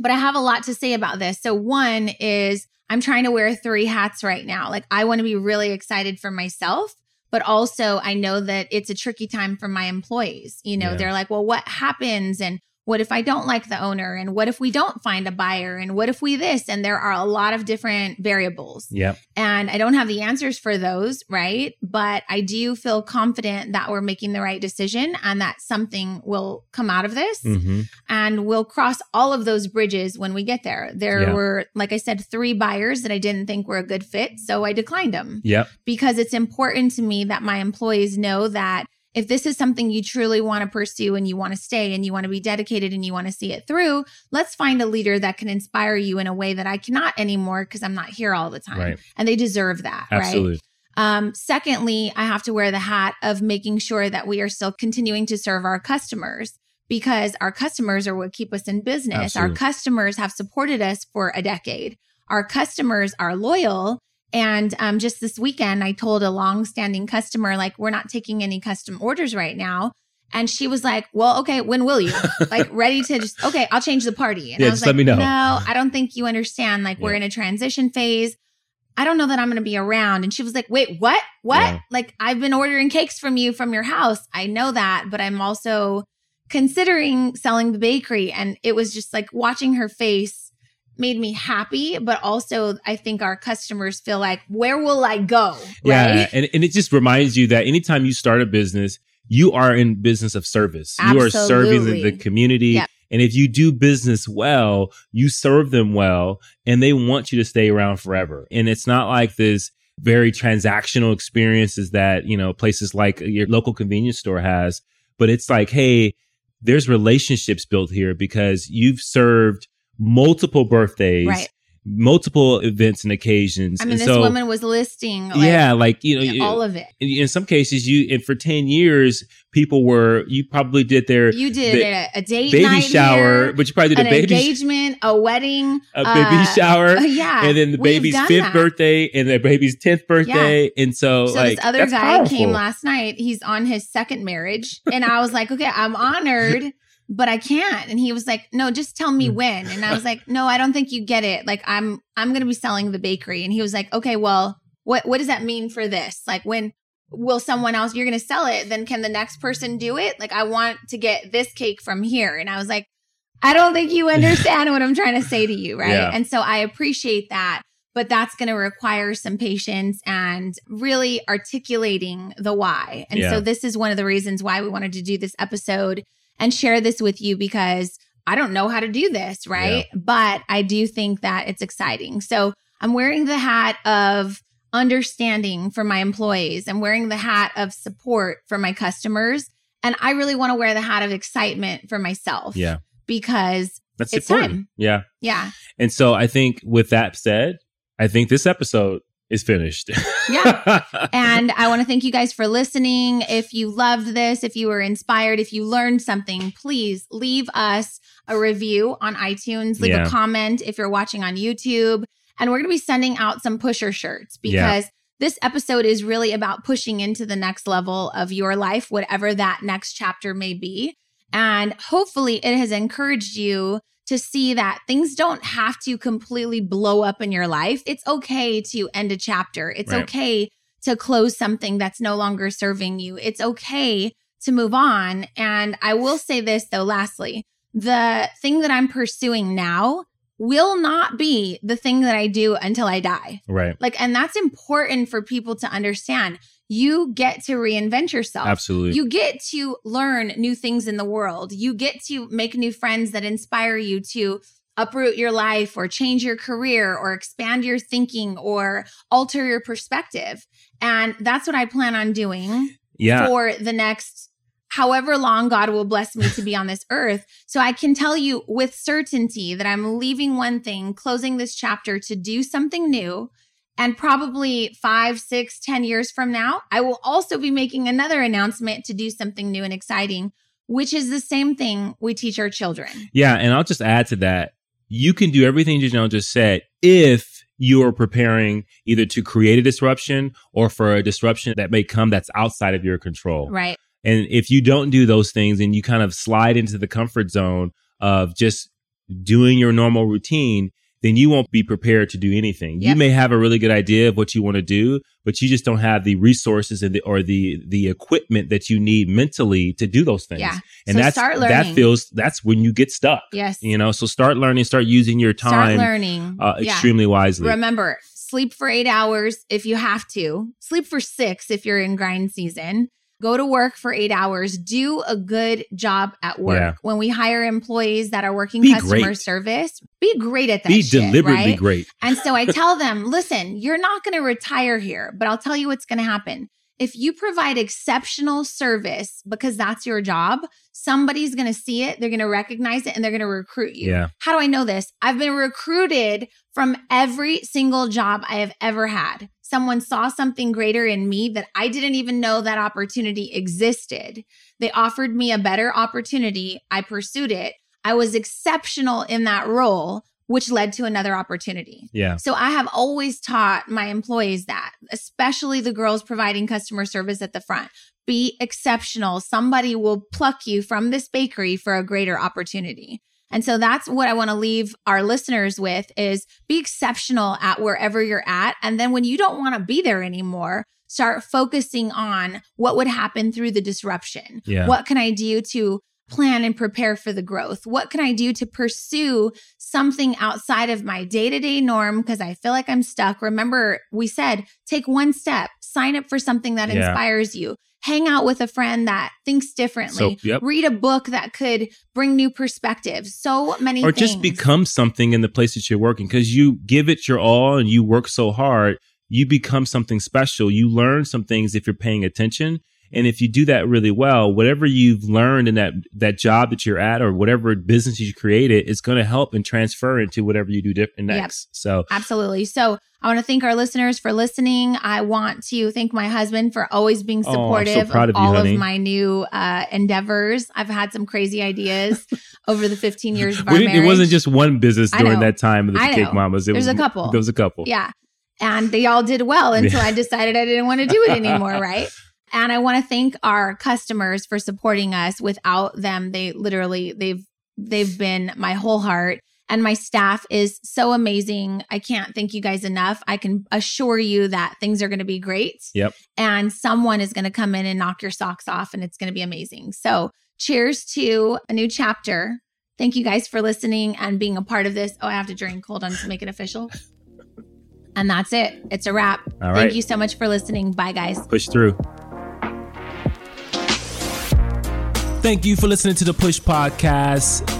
Speaker 2: But I have a lot to say about this. So, one is I'm trying to wear three hats right now. Like, I want to be really excited for myself, but also I know that it's a tricky time for my employees. You know,
Speaker 3: Yeah.
Speaker 2: they're like, well, what happens? And what if I don't like the owner? And what if we don't find a buyer? And what if we this? And there are a lot of different variables.
Speaker 3: Yep.
Speaker 2: And I don't have the answers for those, right? But I do feel confident that we're making the right decision and that something will come out of this.
Speaker 3: hmm
Speaker 2: And we'll cross all of those bridges when we get there. There
Speaker 3: Yeah.
Speaker 2: were, like I said, three buyers that I didn't think were a good fit. So I declined them
Speaker 3: Yep.
Speaker 2: because it's important to me that my employees know that if this is something you truly want to pursue and you want to stay and you want to be dedicated and you want to see it through, let's find a leader that can inspire you in a way that I cannot anymore because I'm not here all the time.
Speaker 3: Right.
Speaker 2: And they deserve that, right?
Speaker 3: Absolutely.
Speaker 2: Um, secondly, I have to wear the hat of making sure that we are still continuing to serve our customers because our customers are what keep us in business. Our customers have supported us for a decade. Our customers are loyal. And um, just this weekend, I told a long-standing customer, like, we're not taking any custom orders right now. And she was like, well, okay, when will you? like, ready to just, okay, I'll change the party. And
Speaker 3: Yeah,
Speaker 2: I was
Speaker 3: just
Speaker 2: like,
Speaker 3: let me know.
Speaker 2: no, I don't think you understand. Like, we're in a transition phase. I don't know that I'm going to be around. And she was like, wait, what? What?
Speaker 3: Yeah.
Speaker 2: Like, I've been ordering cakes from you from your house. I know that, but I'm also considering selling the bakery. And it was just like watching her face made me happy, but also I think our customers feel like, where will I go?
Speaker 3: Yeah.
Speaker 2: Right?
Speaker 3: And, and it just reminds you that anytime you start a business, you are in business of service. You are serving the, the community.
Speaker 2: Yep.
Speaker 3: And if you do business well, you serve them well and they want you to stay around forever. And it's not like this very transactional experiences that, you know, places like your local convenience store has, but it's like, hey, there's relationships built here because you've served multiple birthdays,
Speaker 2: Right.
Speaker 3: multiple events and occasions.
Speaker 2: I mean,
Speaker 3: and
Speaker 2: this
Speaker 3: so,
Speaker 2: woman was listing like,
Speaker 3: yeah, like you know,
Speaker 2: all of it.
Speaker 3: in, in some cases, you and for ten years, people were you probably did their
Speaker 2: You did
Speaker 3: ba-
Speaker 2: a, a date
Speaker 3: baby shower,
Speaker 2: here,
Speaker 3: but you probably did
Speaker 2: an
Speaker 3: a baby
Speaker 2: engagement, a wedding,
Speaker 3: a baby
Speaker 2: uh,
Speaker 3: shower,
Speaker 2: uh, yeah,
Speaker 3: and then the baby's fifth
Speaker 2: that.
Speaker 3: birthday and the baby's tenth birthday, and so,
Speaker 2: So
Speaker 3: like
Speaker 2: this other guy
Speaker 3: powerful.
Speaker 2: came last night. He's on his second marriage, and I was like, "Okay, I'm honored, but I can't." And he was like, "No, just tell me
Speaker 3: Mm.
Speaker 2: when." And I was like, "No, I don't think you get it. Like, I'm I'm going to be selling the bakery." And he was like, "Okay, well, what what does that mean for this? Like, when will someone else, you're going to sell it, then can the next person do it? Like, I want to get this cake from here. And I was like, I don't think you understand what I'm trying to say to you. Right.
Speaker 3: Yeah.
Speaker 2: And so I appreciate that. But that's going to require some patience and really articulating the why. And
Speaker 3: Yeah.
Speaker 2: so this is one of the reasons why we wanted to do this episode and share this with you because I don't know how to do this. Right. But I do think that it's exciting. So I'm wearing the hat of understanding for my employees. I'm wearing the hat of support for my customers. And I really want to wear the hat of excitement for myself
Speaker 3: Yeah.
Speaker 2: because
Speaker 3: That's
Speaker 2: It's
Speaker 3: important.
Speaker 2: time.
Speaker 3: Yeah.
Speaker 2: yeah,
Speaker 3: And so I think with that said, I think this episode is finished.
Speaker 2: Yeah. and I want to thank you guys for listening. If you loved this, if you were inspired, if you learned something, please leave us a review on iTunes, leave
Speaker 3: Yeah.
Speaker 2: a comment if you're watching on YouTube. And we're going to be sending out some pusher shirts
Speaker 3: Yeah.
Speaker 2: because this episode is really about pushing into the next level of your life, whatever that next chapter may be. And hopefully it has encouraged you to see that things don't have to completely blow up in your life. It's okay to end a chapter. It's
Speaker 3: Right.
Speaker 2: okay to close something that's no longer serving you. It's okay to move on. And I will say this though, lastly, the thing that I'm pursuing now will not be the thing that I do until I die.
Speaker 3: right.
Speaker 2: Like, and that's important for people to understand. You get to reinvent yourself.
Speaker 3: Absolutely.
Speaker 2: You get to learn new things in the world. You get to make new friends that inspire you to uproot your life or change your career or expand your thinking or alter your perspective. And that's what I plan on doing
Speaker 3: yeah.
Speaker 2: for the next however long God will bless me to be on this earth. So I can tell you with certainty that I'm leaving one thing, closing this chapter to do something new. And probably five, six, ten years from now, I will also be making another announcement to do something new and exciting, which is the same thing we teach our children.
Speaker 3: Yeah, and I'll just add to that. You can do everything Janelle just said if you are preparing either to create a disruption or for a disruption that may come that's outside of your control.
Speaker 2: Right.
Speaker 3: And if you don't do those things and you kind of slide into the comfort zone of just doing your normal routine, then you won't be prepared to do anything. You may have a really good idea of what you want to do, but you just don't have the resources and the, or the the equipment that you need mentally to do those things.
Speaker 2: Yeah.
Speaker 3: And
Speaker 2: So
Speaker 3: that's that feels that's when you get stuck.
Speaker 2: Yes.
Speaker 3: You know, so start learning, start using your time Start
Speaker 2: learning.
Speaker 3: uh,
Speaker 2: Yeah.
Speaker 3: extremely wisely.
Speaker 2: Remember, sleep for eight hours if you have to. Sleep for six if you're in grind season. Go to work for eight hours. Do a good job at work.
Speaker 3: Yeah.
Speaker 2: When we hire employees that are working
Speaker 3: Be
Speaker 2: customer
Speaker 3: great.
Speaker 2: service, be great at that.
Speaker 3: Be
Speaker 2: shit,
Speaker 3: deliberately
Speaker 2: right?
Speaker 3: great.
Speaker 2: And so I tell them, listen, you're not going to retire here, but I'll tell you what's going to happen. If you provide exceptional service because that's your job, somebody's going to see it, they're going to recognize it, and they're going to recruit you.
Speaker 3: Yeah.
Speaker 2: How do I know this? I've been recruited from every single job I have ever had. Someone saw something greater in me that I didn't even know that opportunity existed. They offered me a better opportunity. I pursued it. I was exceptional in that role, which led to another opportunity.
Speaker 3: Yeah.
Speaker 2: So I have always taught my employees that, especially the girls providing customer service at the front. Be exceptional. Somebody will pluck you from this bakery for a greater opportunity. And so that's what I want to leave our listeners with is be exceptional at wherever you're at. And then when you don't want to be there anymore, start focusing on what would happen through the disruption.
Speaker 3: Yeah.
Speaker 2: What can I do to plan and prepare for the growth? What can I do to pursue something outside of my day to day norm? Because I feel like I'm stuck. Remember, we said take one step, sign up for something that
Speaker 3: Yeah.
Speaker 2: inspires you, hang out with a friend that thinks differently,
Speaker 3: So, yep.
Speaker 2: read a book that could bring new perspectives. So many
Speaker 3: or
Speaker 2: things.
Speaker 3: just become something in the place that you're working because you give it your all and you work so hard you become something special you learn some things if you're paying attention and if you do that really well whatever you've learned in that that job that you're at or whatever business you created it's going to help and transfer into whatever you do different
Speaker 2: Yep.
Speaker 3: next so
Speaker 2: Absolutely. So I want to thank our listeners for listening. I want to thank my husband for always being
Speaker 3: supportive Oh, so
Speaker 2: of,
Speaker 3: of you,
Speaker 2: all
Speaker 3: honey.
Speaker 2: of my new uh, endeavors. I've had some crazy ideas over the 15 years of our marriage.
Speaker 3: it wasn't just one business during that time of the cake mamas it
Speaker 2: There's
Speaker 3: was
Speaker 2: a couple.
Speaker 3: there was a couple
Speaker 2: Yeah. And they all did well until
Speaker 3: Yeah.
Speaker 2: I decided I didn't want to do it anymore, right? And I want to thank our customers for supporting us. Without them, they literally they've they've been my whole heart. And my staff is so amazing. I can't thank you guys enough. I can assure you that things are going to be great.
Speaker 6: Yep.
Speaker 2: And someone is going to come in and knock your socks off, and it's going to be amazing. So, cheers to a new chapter. Thank you guys for listening and being a part of this. Oh, I have to drink. Hold on to make it official. And that's it. It's a wrap.
Speaker 6: All
Speaker 2: Thank you so much for listening. Bye, guys.
Speaker 6: Push through.
Speaker 3: Thank you for listening to the Push Podcast.